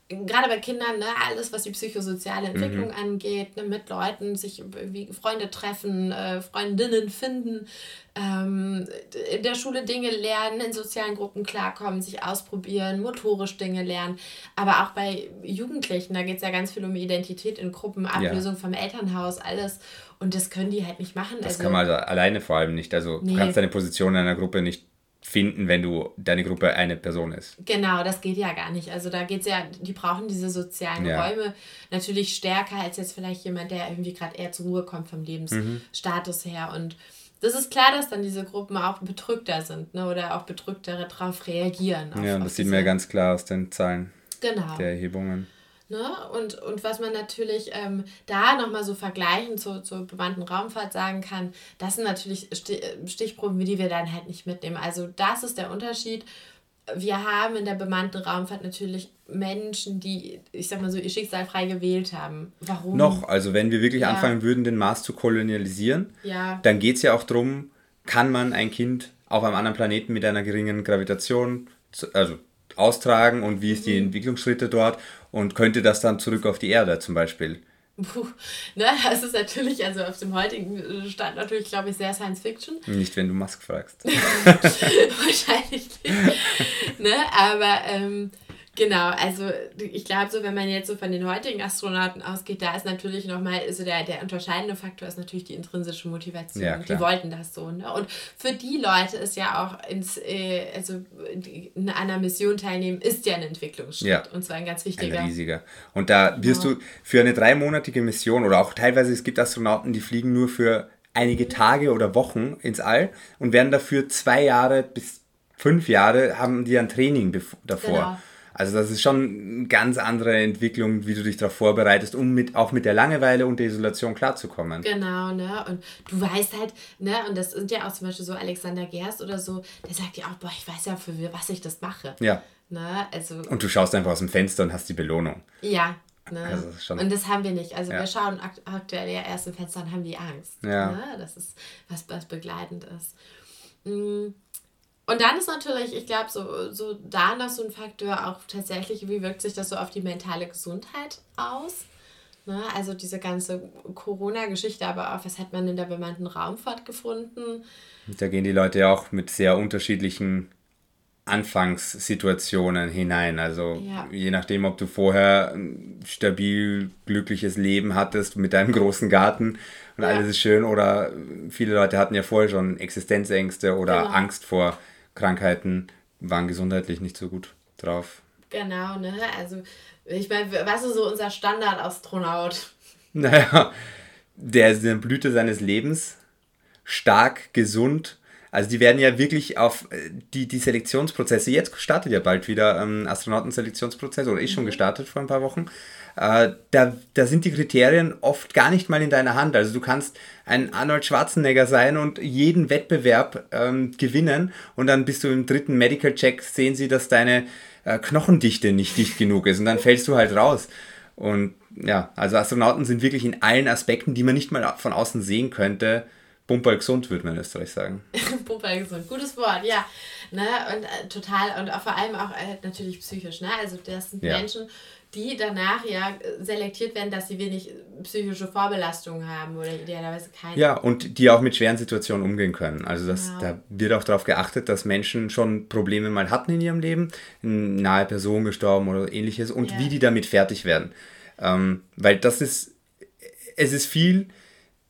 A: gerade bei Kindern, ne, alles, was die psychosoziale Entwicklung angeht, ne, mit Leuten, sich wie Freunde treffen, äh, Freundinnen finden, ähm, in der Schule Dinge lernen, in sozialen Gruppen klarkommen, sich ausprobieren, motorisch Dinge lernen. Aber auch bei Jugendlichen, da geht es ja ganz viel um Identität in Gruppen, Ablösung vom Elternhaus, alles. Und das können die halt nicht machen.
C: Das
A: also,
C: kann man also alleine vor allem nicht. Also
A: Nee.
C: du kannst deine Position in einer Gruppe nicht finden, wenn du deine Gruppe eine Person ist.
A: Genau, das geht ja gar nicht. Also da geht es ja, die brauchen diese sozialen
C: Ja.
A: Räume natürlich stärker als jetzt vielleicht jemand, der irgendwie gerade eher zur Ruhe kommt vom Lebensstatus her. Und das ist klar, dass dann diese Gruppen auch bedrückter sind ne? oder auch bedrückter darauf reagieren. Auf,
C: ja, und das sieht man ja ganz klar aus den Zahlen
A: Genau.
C: der Erhebungen.
A: Ne? Und, und was man natürlich ähm, da nochmal so vergleichen zu, zur bemannten Raumfahrt sagen kann, das sind natürlich äh, Stichproben, die wir dann halt nicht mitnehmen. Also das ist der Unterschied. Wir haben in der bemannten Raumfahrt natürlich Menschen, die, ich sag mal so, ihr Schicksal frei gewählt haben. Warum?
C: Noch, also wenn wir wirklich
A: Ja.
C: anfangen würden, den Mars zu kolonialisieren,
A: Ja.
C: dann geht es ja auch darum, kann man ein Kind auf einem anderen Planeten mit einer geringen Gravitation, also austragen und wie ist
A: Mhm.
C: die Entwicklungsschritte dort und könnte das dann zurück auf die Erde zum Beispiel.
A: Puh, ne, das ist natürlich, also auf dem heutigen Stand natürlich, glaube ich, sehr Science Fiction.
C: Nicht, wenn du Musk fragst. <laughs>
A: Wahrscheinlich nicht. ne, aber ähm, Genau, also ich glaube so, wenn man jetzt so von den heutigen Astronauten ausgeht, da ist natürlich nochmal, also der, der unterscheidende Faktor ist natürlich die intrinsische Motivation. Ja, die wollten das so. Ne? Und für die Leute ist ja auch ins, äh, also in einer Mission teilnehmen, ist ja ein Entwicklungsschritt. Ja. Und zwar ein ganz wichtiger.
C: Ein riesiger. Und da wirst genau. du für eine dreimonatige Mission oder auch teilweise, es gibt Astronauten, die fliegen nur für einige Tage oder Wochen ins All und werden dafür zwei Jahre bis fünf Jahre haben die ein Training davor. Genau. Also das ist schon eine ganz andere Entwicklung, wie du dich darauf vorbereitest, um mit, auch mit der Langeweile und der Isolation klarzukommen.
A: Genau, ne? Und du weißt halt, ne, und das sind ja auch zum Beispiel so Alexander Gerst oder so, der sagt ja auch, boah, ich weiß ja, für was ich das mache. Ja. Ne? Also,
C: und du schaust einfach aus dem Fenster und hast die Belohnung.
A: Ja, Ne? Also das und das haben wir nicht. Also ja. wir schauen aktuell ja erst im Fenster und haben die Angst. Ja. Ne? Das ist was, was begleitend ist. Mhm. Und dann ist natürlich, ich glaube, so, so da noch so ein Faktor auch tatsächlich, wie wirkt sich das so auf die mentale Gesundheit aus? Ne? Also diese ganze Corona-Geschichte, aber auch, was hat man in der bemannten Raumfahrt gefunden?
C: Da gehen die Leute ja auch mit sehr unterschiedlichen Anfangssituationen hinein. Also ja. je nachdem, ob du vorher ein stabil, glückliches Leben hattest mit deinem großen Garten und ja. alles ist schön oder viele Leute hatten ja vorher schon Existenzängste oder genau. Angst vor Krankheiten waren gesundheitlich nicht so gut drauf.
A: Genau, ne? Also, ich meine, was ist so unser Standard-Astronaut? <laughs>
C: Naja, der ist in der Blüte seines Lebens, stark, gesund. Also die werden ja wirklich auf äh, die, die Selektionsprozesse, jetzt startet ja bald wieder ähm, Astronautenselektionsprozess oder ist schon mhm. gestartet vor ein paar Wochen. Äh, da, da sind die Kriterien oft gar nicht mal in deiner Hand. Also du kannst ein Arnold Schwarzenegger sein und jeden Wettbewerb ähm, gewinnen und dann bist du im dritten Medical Check, sehen sie, dass deine äh, Knochendichte nicht dicht genug ist und dann fällst du halt raus. Und ja, also Astronauten sind wirklich in allen Aspekten, die man nicht mal von außen sehen könnte, Bumper gesund, würde man in Österreich sagen. <laughs>
A: Bumper gesund, gutes Wort, ja. Ne? Und äh, total, und auch vor allem auch äh, natürlich psychisch. Ne? Also das sind ja. Menschen, die danach ja selektiert werden, dass sie wenig psychische Vorbelastungen haben oder idealerweise keine.
C: Ja, und die auch mit schweren Situationen umgehen können. Also das, genau. da wird auch darauf geachtet, dass Menschen schon Probleme mal hatten in ihrem Leben, eine nahe Person gestorben oder ähnliches und ja. wie die damit fertig werden. Ähm, weil das ist, es ist viel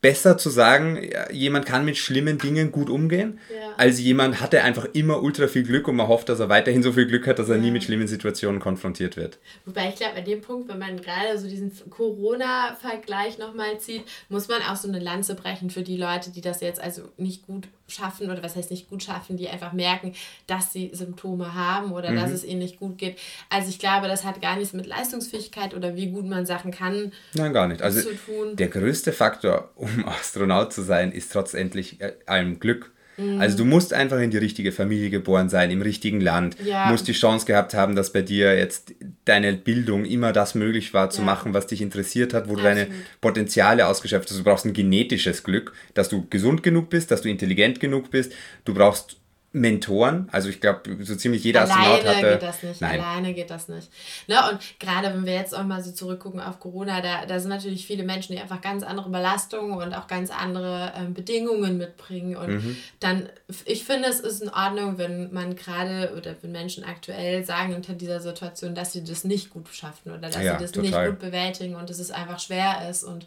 C: besser zu sagen, jemand kann mit schlimmen Dingen gut umgehen, ja. als jemand hatte einfach immer ultra viel Glück und man hofft, dass er weiterhin so viel Glück hat, dass er ja. nie mit schlimmen Situationen konfrontiert wird.
A: Wobei ich glaube, an dem Punkt, wenn man gerade so diesen Corona-Vergleich nochmal zieht, muss man auch so eine Lanze brechen für die Leute, die das jetzt also nicht gut schaffen oder was heißt nicht gut schaffen, die einfach merken, dass sie Symptome haben oder mhm. dass es ihnen nicht gut geht. Also ich glaube, das hat gar nichts mit Leistungsfähigkeit oder wie gut man Sachen kann.
C: Nein, gar nicht. Also der größte Faktor, um <laughs> Astronaut zu sein, ist trotzdendlich äh, allem Glück. Mhm. Also du musst einfach in die richtige Familie geboren sein, im richtigen Land, ja. musst die Chance gehabt haben, dass bei dir jetzt deine Bildung immer das möglich war zu ja. machen, was dich interessiert hat, wo Absolut. du deine Potenziale ausgeschöpft hast. Du brauchst ein genetisches Glück, dass du gesund genug bist, dass du intelligent genug bist. Du brauchst Mentoren. Also ich glaube, so ziemlich jeder alleine Astronaut hatte.
A: Alleine geht das nicht. Nein. Alleine geht das nicht. Ne? Und gerade wenn wir jetzt auch mal so zurückgucken auf Corona, da, da sind natürlich viele Menschen, die einfach ganz andere Belastungen und auch ganz andere ähm, Bedingungen mitbringen. Und mhm. dann, ich finde, es ist in Ordnung, wenn man gerade oder wenn Menschen aktuell sagen unter dieser Situation, dass sie das nicht gut schaffen oder dass ja, sie das total. nicht gut bewältigen und dass es einfach schwer ist und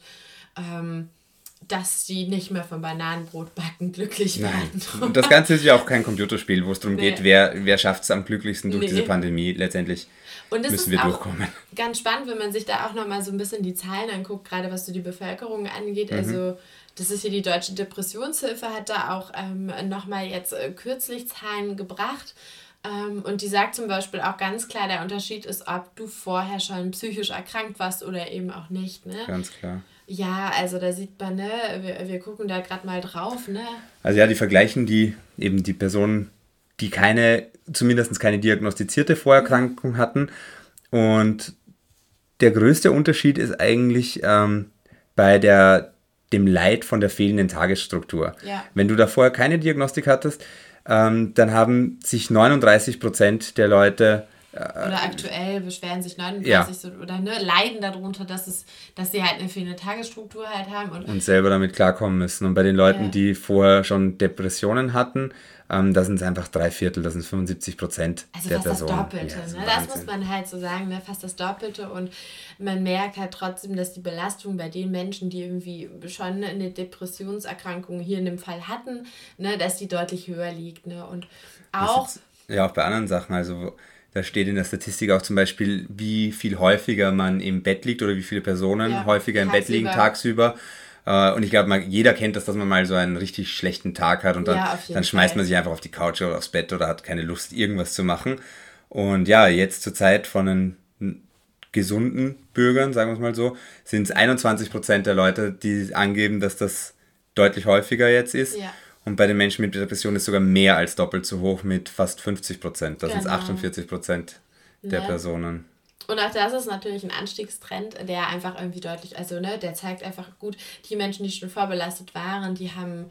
A: ähm, dass sie nicht mehr vom Bananenbrot backen glücklich werden.
C: Und das Ganze ist ja auch kein Computerspiel, wo es darum nee. geht, wer, wer schafft es am glücklichsten durch nee. diese Pandemie. Letztendlich müssen wir durchkommen.
A: Ganz spannend, wenn man sich da auch nochmal so ein bisschen die Zahlen anguckt, gerade was so die Bevölkerung angeht. Mhm. Also das ist hier die Deutsche Depressionshilfe, hat da auch ähm, nochmal jetzt äh, kürzlich Zahlen gebracht. Ähm, und die sagt zum Beispiel auch ganz klar, der Unterschied ist, ob du vorher schon psychisch erkrankt warst oder eben auch nicht. Ne?
C: Ganz klar.
A: Ja, also da sieht man, ne, wir, wir gucken da gerade mal drauf, ne?
C: Also ja, die vergleichen die eben die Personen, die keine, zumindest keine diagnostizierte Vorerkrankung hatten. Und der größte Unterschied ist eigentlich ähm, bei der, dem Leid von der fehlenden Tagesstruktur. Ja. Wenn du da vorher keine Diagnostik hattest, ähm, dann haben sich 39 Prozent der Leute
A: oder aktuell beschweren sich 39 so, oder ne, leiden darunter, dass, es, dass sie halt eine fehlende Tagesstruktur halt haben. Und,
C: und selber damit klarkommen müssen. Und bei den Leuten,
A: Ja.
C: die vorher schon Depressionen hatten, ähm, da sind es einfach drei Viertel, das sind 75 Prozent
A: Also
C: der
A: fast
C: Personen.
A: das Doppelte,
C: Ja, ist
A: ne? das muss man halt so sagen, ne? fast das Doppelte und man merkt halt trotzdem, dass die Belastung bei den Menschen, die irgendwie schon eine Depressionserkrankung hier in dem Fall hatten, ne? dass die deutlich höher liegt. Ne? Und auch,
C: Das Ja, auch bei anderen Sachen. Also da steht in der Statistik auch zum Beispiel, wie viel häufiger man im Bett liegt oder wie viele Personen
A: Ja,
C: häufiger im Bett liegen tagsüber. Äh, Und ich glaube, jeder kennt das, dass man mal so einen richtig schlechten Tag hat und dann,
A: Ja,
C: dann schmeißt
A: Fall.
C: man sich einfach auf die Couch oder aufs Bett oder hat keine Lust, irgendwas zu machen. Und ja, jetzt zur Zeit von den gesunden Bürgern, sagen wir es mal so, sind es 21% der Leute, die angeben, dass das deutlich häufiger jetzt ist.
A: Ja.
C: Und bei den Menschen mit Depression ist sogar mehr als doppelt so hoch mit fast 50 Prozent. Das sind
A: Genau.
C: 48 Prozent der
A: Ne?
C: Personen.
A: Und auch das ist natürlich ein Anstiegstrend, der einfach irgendwie deutlich, also ne, der zeigt einfach gut, die Menschen, die schon vorbelastet waren, die haben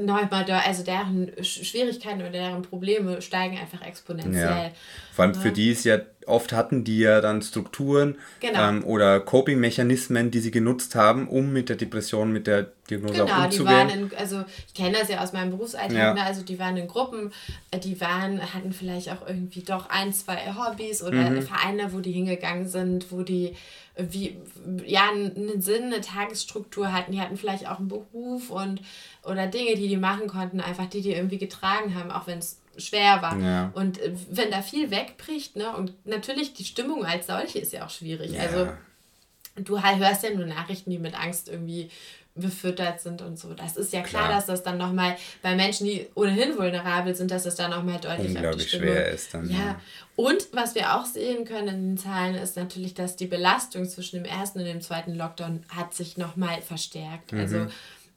A: nochmal, da- also deren Sch- Schwierigkeiten oder deren Probleme steigen einfach exponentiell.
C: Ja. Vor allem für die es ja oft hatten, die ja dann Strukturen
A: Genau.
C: ähm, oder Coping-Mechanismen, die sie genutzt haben, um mit der Depression, mit der Diagnose
A: Genau,
C: auch
A: die waren
C: umzugehen.
A: in, also ich kenne das ja aus meinem Berufsalltag,
C: Ja.
A: ne? also die waren in Gruppen, äh, die waren, hatten vielleicht auch irgendwie doch ein, zwei Hobbys oder
C: Mhm.
A: Vereine, wo die hingegangen sind, wo die äh, wie, ja, einen Sinn, eine Tagesstruktur hatten, die hatten vielleicht auch einen Beruf und oder Dinge, die die machen konnten, einfach die die irgendwie getragen haben, auch wenn es schwer war.
C: Ja.
A: Und äh, wenn da viel wegbricht, ne, und natürlich die Stimmung als solche ist ja auch schwierig. Also
C: Ja.
A: du halt hörst ja nur Nachrichten, die mit Angst irgendwie befüttert sind und so. Das ist ja klar,
C: Klar.
A: dass das dann nochmal bei Menschen, die ohnehin vulnerabel sind, dass das dann nochmal deutlich auf die
C: Unglaublich
A: Stimmung...
C: schwer ist dann,
A: Ja.
C: ja.
A: Und was wir auch sehen können in den Zahlen ist natürlich, dass die Belastung zwischen dem ersten und dem zweiten Lockdown hat sich nochmal verstärkt.
C: Mhm.
A: Also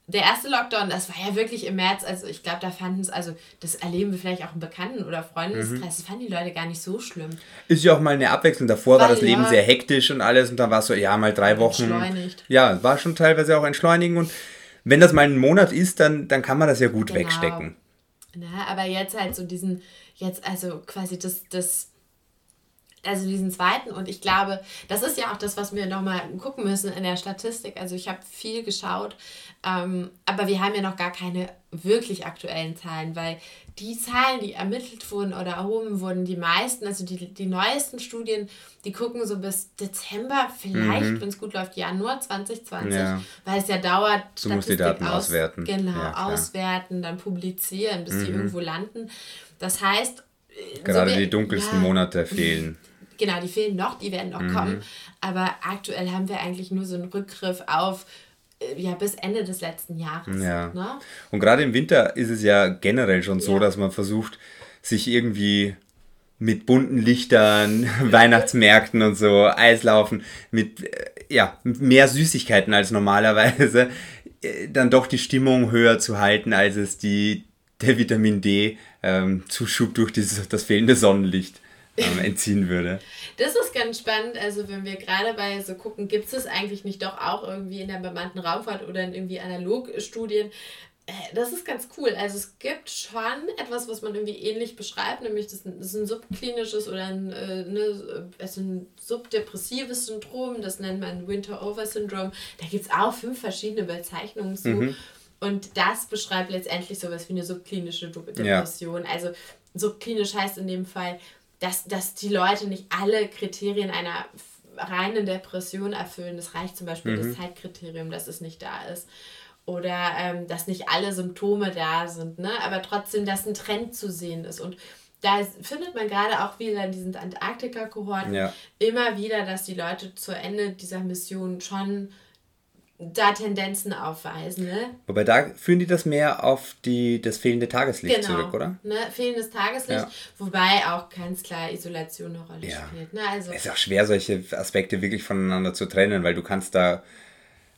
A: der erste Lockdown, das war ja wirklich im März, also ich glaube, da fanden es, also das erleben wir vielleicht auch im Bekannten- oder Freundeskreis,
C: Mhm.
A: das fanden die Leute gar nicht so schlimm.
C: Ist ja auch mal eine Abwechslung. Davor war
A: Weil,
C: das Leben
A: ja.
C: sehr hektisch und alles und dann war es so, ja, mal drei Wochen.
A: Entschleunigt.
C: Ja, war schon teilweise auch entschleunigen und wenn das mal ein Monat ist, dann, dann kann man das ja gut
A: Genau.
C: wegstecken.
A: Na, aber jetzt halt so diesen, jetzt also quasi das, das, also diesen zweiten und ich glaube, das ist ja auch das, was wir nochmal gucken müssen in der Statistik. Also ich habe viel geschaut, ähm, aber wir haben ja noch gar keine wirklich aktuellen Zahlen, weil die Zahlen, die ermittelt wurden oder erhoben wurden, die meisten, also die, die neuesten Studien, die gucken so bis Dezember, vielleicht, wenn es gut läuft, Januar 2020,
C: Mhm. Ja.
A: weil es ja dauert,
C: Du musst die Daten
A: aus-
C: auswerten.
A: Genau,
C: Ja. Mhm.
A: auswerten, dann publizieren, bis die irgendwo landen. Das heißt, äh,
C: Gerade
A: so wie-
C: die dunkelsten
A: ja,
C: Monate fehlen. <laughs>
A: Genau, die fehlen noch, die werden noch
C: Mhm.
A: kommen. Aber aktuell haben wir eigentlich nur so einen Rückgriff auf äh, ja, bis Ende des letzten Jahres.
C: Ja.
A: Ne?
C: Und gerade im Winter ist es ja generell schon so,
A: Ja.
C: dass man versucht, sich irgendwie mit bunten Lichtern, <laughs> Weihnachtsmärkten und so, Eislaufen, mit äh, ja, mehr Süßigkeiten als normalerweise, äh, dann doch die Stimmung höher zu halten, als es die, der Vitamin D ähm, Zuschub durch dieses, das fehlende Sonnenlicht ähm, <laughs> entziehen würde.
A: Das ist ganz spannend. Also, wenn wir gerade bei so gucken, gibt es eigentlich nicht doch auch irgendwie in der bemannten Raumfahrt oder in irgendwie Analogstudien? Äh, Das ist ganz cool. Also es gibt schon etwas, was man irgendwie ähnlich beschreibt, nämlich das ist ein subklinisches oder ein, äh, ne, also ein subdepressives Syndrom, das nennt man Winter-Over-Syndrom. Da gibt es auch fünf verschiedene Bezeichnungen zu. Und das beschreibt letztendlich sowas wie eine subklinische Depression. Also subklinisch heißt in dem Fall, dass, dass die Leute nicht alle Kriterien einer reinen Depression erfüllen. Das reicht zum Beispiel das Zeitkriterium, dass es nicht da ist. Oder ähm, dass nicht alle Symptome da sind, ne? aber trotzdem, dass ein Trend zu sehen ist. Und da findet man gerade auch wieder in diesen Antarktika-Kohorten
C: Ja.
A: immer wieder, dass die Leute zu Ende dieser Mission schon da Tendenzen aufweisen. Ne?
C: Wobei da führen die das mehr auf die, das fehlende Tageslicht zurück, oder?
A: Ne? Fehlendes Tageslicht,
C: Ja.
A: wobei auch ganz klar Isolation eine Rolle
C: Ja.
A: spielt. Ne? Also,
C: Es ist auch schwer, solche Aspekte wirklich voneinander zu trennen, weil du kannst da.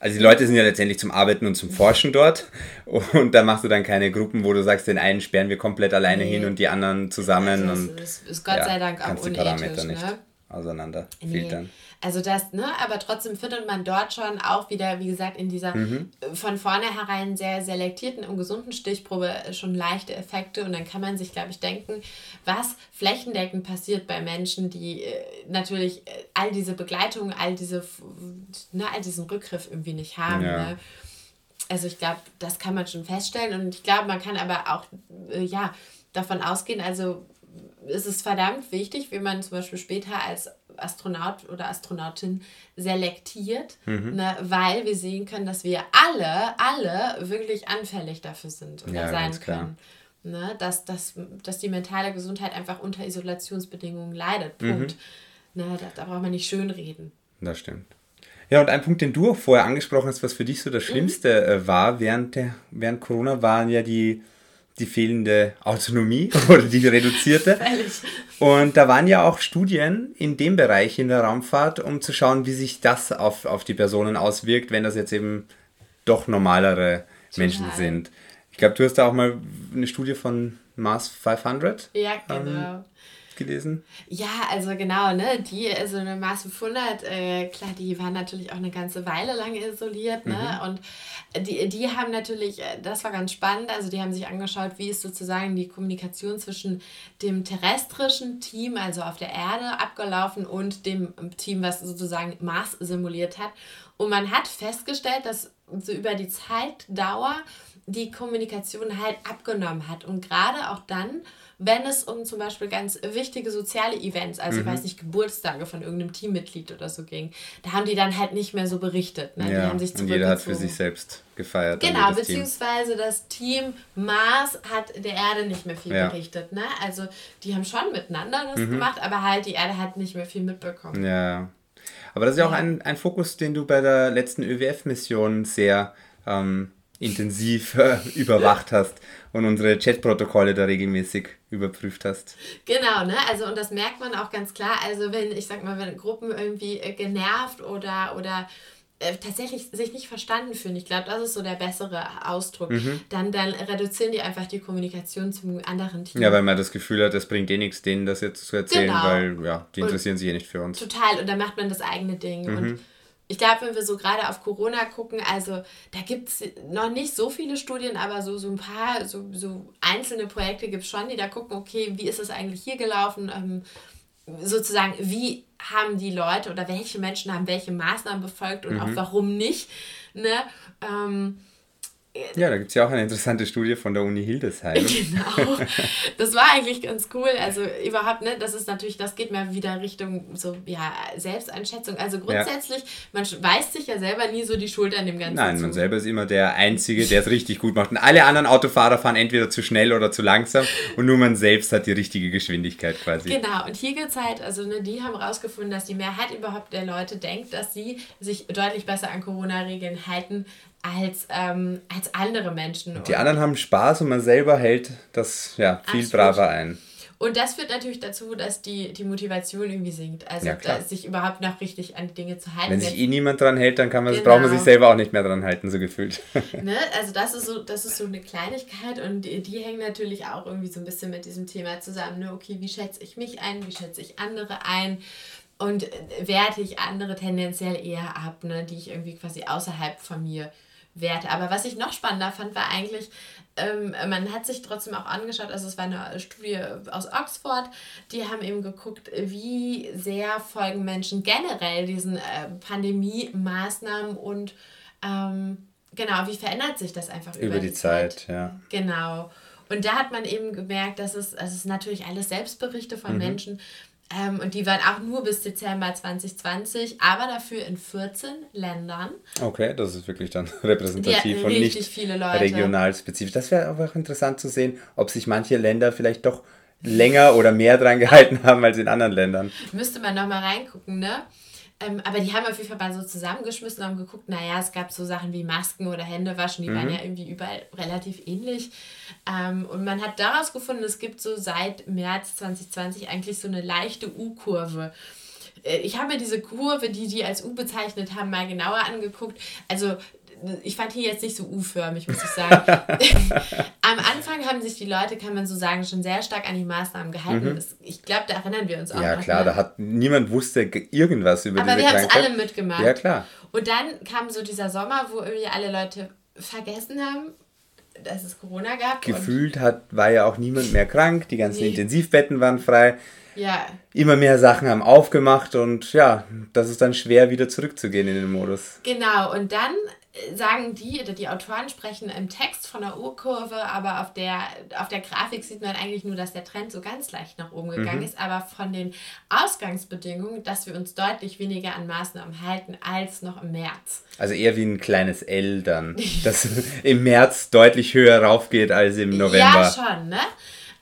C: Also die Leute sind ja letztendlich zum Arbeiten und zum Forschen dort <laughs> und da machst du dann keine Gruppen, wo du sagst, den einen sperren wir komplett alleine
A: Nee.
C: hin und die anderen zusammen
A: also
C: und
A: das ist Gott
C: ja,
A: sei Dank auch unethisch.
C: Parameter nicht
A: Ne?
C: auseinander
A: Nee.
C: filtern.
A: Also das, ne, aber trotzdem findet man dort schon auch wieder, wie gesagt, in dieser
C: Mhm.
A: von vornherein sehr selektierten und gesunden Stichprobe schon leichte Effekte und dann kann man sich, glaube ich, denken, was flächendeckend passiert bei Menschen, die äh, natürlich äh, all diese Begleitung, all diese, ne, all diesen Rückgriff irgendwie nicht haben.
C: Ja.
A: Ne? Also ich glaube, das kann man schon feststellen und ich glaube, man kann aber auch äh, ja, davon ausgehen, also es ist verdammt wichtig, wie man zum Beispiel später als Astronaut oder Astronautin selektiert,
C: Mhm.
A: ne, weil wir sehen können, dass wir alle, alle wirklich anfällig dafür sind oder
C: Ja,
A: sein
C: ganz klar.
A: können. Ne, dass, dass, dass die mentale Gesundheit einfach unter Isolationsbedingungen leidet.
C: Mhm.
A: Punkt. Ne, da, da braucht man nicht schönreden.
C: Das stimmt. Ja, und ein Punkt, den du auch vorher angesprochen hast, was für dich so das Schlimmste äh, war während, der, während Corona, waren ja die, die fehlende Autonomie <laughs> oder die reduzierte. Und da waren ja auch Studien in dem Bereich in der Raumfahrt, um zu schauen, wie sich das auf, auf die Personen auswirkt, wenn das jetzt eben doch normalere Menschen sind. Ich glaube, du hast da auch mal eine Studie von Mars 500
A: Ja,
C: Ähm,
A: genau.
C: Gelesen.
A: Ja, also genau, ne, die, so eine Mars 500, äh, klar, die waren natürlich auch eine ganze Weile lang isoliert, ne, und die, die haben natürlich, äh, das war ganz spannend, also die haben sich angeschaut, wie ist sozusagen die Kommunikation zwischen dem terrestrischen Team, also auf der Erde, abgelaufen und dem Team, was sozusagen Mars simuliert hat. Und man hat festgestellt, dass so über die Zeitdauer die Kommunikation halt abgenommen hat. Und gerade auch dann, wenn es um zum Beispiel ganz wichtige soziale Events, also ich weiß nicht, Geburtstage von irgendeinem Teammitglied oder so ging, da haben die dann halt nicht mehr so berichtet. Ne? die
C: Ja,
A: haben sich
C: und jeder hat für sich selbst gefeiert.
A: Genau,
C: jedes Team.
A: beziehungsweise das Team Mars hat der Erde nicht mehr viel
C: Ja. Mhm.
A: berichtet. Ne? Also die haben schon miteinander das gemacht, aber halt die Erde hat nicht mehr viel mitbekommen.
C: Ja. Aber das ist ja auch ein, ein Fokus, den du bei der letzten ÖWF-Mission sehr ähm, intensiv <laughs> äh, überwacht hast und unsere Chatprotokolle da regelmäßig überprüft hast.
A: Genau, ne? Also und das merkt man auch ganz klar. Also wenn, ich sag mal, wenn Gruppen irgendwie äh, genervt oder oder äh, tatsächlich sich nicht verstanden fühlen, ich glaube, das ist so der bessere Ausdruck,
C: Mhm.
A: dann, dann reduzieren die einfach die Kommunikation zum anderen Team.
C: Ja, weil man das Gefühl hat, es bringt eh nichts, denen das jetzt zu erzählen,
A: Genau.
C: weil ja, die
A: Und-
C: interessieren sich eh nicht für uns.
A: Total, und dann macht man das eigene Ding.
C: Mhm.
A: Und ich glaube, wenn wir so gerade auf Corona gucken, also da gibt es noch nicht so viele Studien, aber so, so ein paar, so, so einzelne Projekte gibt es schon, die da gucken, okay, wie ist es eigentlich hier gelaufen? Ähm, sozusagen, wie haben die Leute oder welche Menschen haben welche Maßnahmen befolgt und auch
C: Mhm.
A: warum nicht? Ne? Ähm,
C: Ja, da gibt es ja auch eine interessante Studie von der Uni Hildesheim. <laughs>
A: Genau. Das war eigentlich ganz cool. Also überhaupt, ne, das ist natürlich, das geht mal wieder Richtung so, ja, Selbsteinschätzung. Also grundsätzlich, man weist sich ja selber nie so die Schuld an dem Ganzen
C: Nein,
A: zu.
C: man selber ist immer der Einzige, der es richtig gut macht. Und alle anderen Autofahrer fahren entweder zu schnell oder zu langsam und nur man selbst hat die richtige Geschwindigkeit quasi.
A: Genau, und hier geht's halt, also ne, die haben rausgefunden, dass die Mehrheit überhaupt der Leute denkt, dass sie sich deutlich besser an Corona-Regeln halten als, ähm, als andere Menschen.
C: Die anderen haben Spaß und man selber hält das ja viel
A: Absolut.
C: braver ein.
A: Und das führt natürlich dazu, dass die, die Motivation irgendwie sinkt. Also
C: Ja,
A: da, sich überhaupt noch richtig an die Dinge zu halten.
C: Wenn sich eh niemand dran hält, dann kann man,
A: Genau.
C: braucht man sich selber auch nicht mehr dran halten, so gefühlt. <laughs>
A: Ne? Also das ist so, das ist so eine Kleinigkeit und die, die hängen natürlich auch irgendwie so ein bisschen mit diesem Thema zusammen. Ne? Okay, wie schätze ich mich ein, wie schätze ich andere ein und werte ich andere tendenziell eher ab, ne? die ich irgendwie quasi außerhalb von mir werte. Aber was ich noch spannender fand, war eigentlich, ähm, man hat sich trotzdem auch angeschaut, also es war eine Studie aus Oxford, die haben eben geguckt, wie sehr folgen Menschen generell diesen äh, Pandemie-Maßnahmen und ähm, genau, wie verändert sich das einfach über,
C: Über die Zeit, ja.
A: Genau. Und da hat man eben gemerkt, dass es, also es natürlich alles Selbstberichte
C: Mhm.
A: von Menschen ähm, und die waren auch nur bis Dezember 2020, aber dafür in 14 Ländern.
C: Okay, das ist wirklich dann <laughs> repräsentativ und nicht regional spezifisch. Das wäre auch interessant zu sehen, ob sich manche Länder vielleicht doch länger oder mehr dran gehalten haben als in anderen Ländern.
A: Müsste man nochmal reingucken, ne? Ähm, aber die haben auf jeden Fall mal so zusammengeschmissen und haben geguckt, naja, es gab so Sachen wie Masken oder Händewaschen, die waren ja irgendwie überall relativ ähnlich. Ähm, und man hat daraus gefunden, es gibt so seit März 2020 eigentlich so eine leichte U-Kurve. Äh, Ich habe mir diese Kurve, die die als U bezeichnet haben, mal genauer angeguckt. Also ich fand hier jetzt nicht so U-förmig, muss ich sagen. <laughs> Am Anfang haben sich die Leute, kann man so sagen, schon sehr stark an die Maßnahmen gehalten.
C: Mhm.
A: Das, ich glaube, da erinnern wir uns auch
C: Ja, klar,
A: ne?
C: da hat niemand wusste ge- irgendwas über
A: Aber
C: diese
A: wir haben es alle mitgemacht.
C: Ja, klar.
A: Und dann kam so dieser Sommer, wo irgendwie alle Leute vergessen haben, dass es Corona gab.
C: Gefühlt hat, war ja auch niemand mehr krank, die ganzen
A: Nee.
C: Intensivbetten waren frei,
A: ja,
C: immer mehr Sachen haben aufgemacht und ja, das ist dann schwer wieder zurückzugehen in den Modus.
A: genau. Und dann sagen die, oder die Autoren sprechen im Text von der U-Kurve, aber auf der, auf der Grafik sieht man eigentlich nur, dass der Trend so ganz leicht nach oben gegangen
C: Mhm.
A: ist, aber von den Ausgangsbedingungen, dass wir uns deutlich weniger an Maßnahmen halten als noch im März.
C: Also eher wie ein kleines L dann, <laughs> das im März deutlich höher raufgeht als im November.
A: Ja, schon, ne?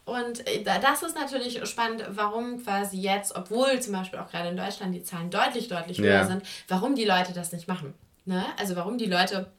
A: Und äh, da- das ist natürlich spannend, warum quasi jetzt, obwohl zum Beispiel auch gerade in Deutschland die Zahlen deutlich, deutlich höher
C: Ja.
A: sind, warum die Leute das nicht machen. Ne? Also warum die Leute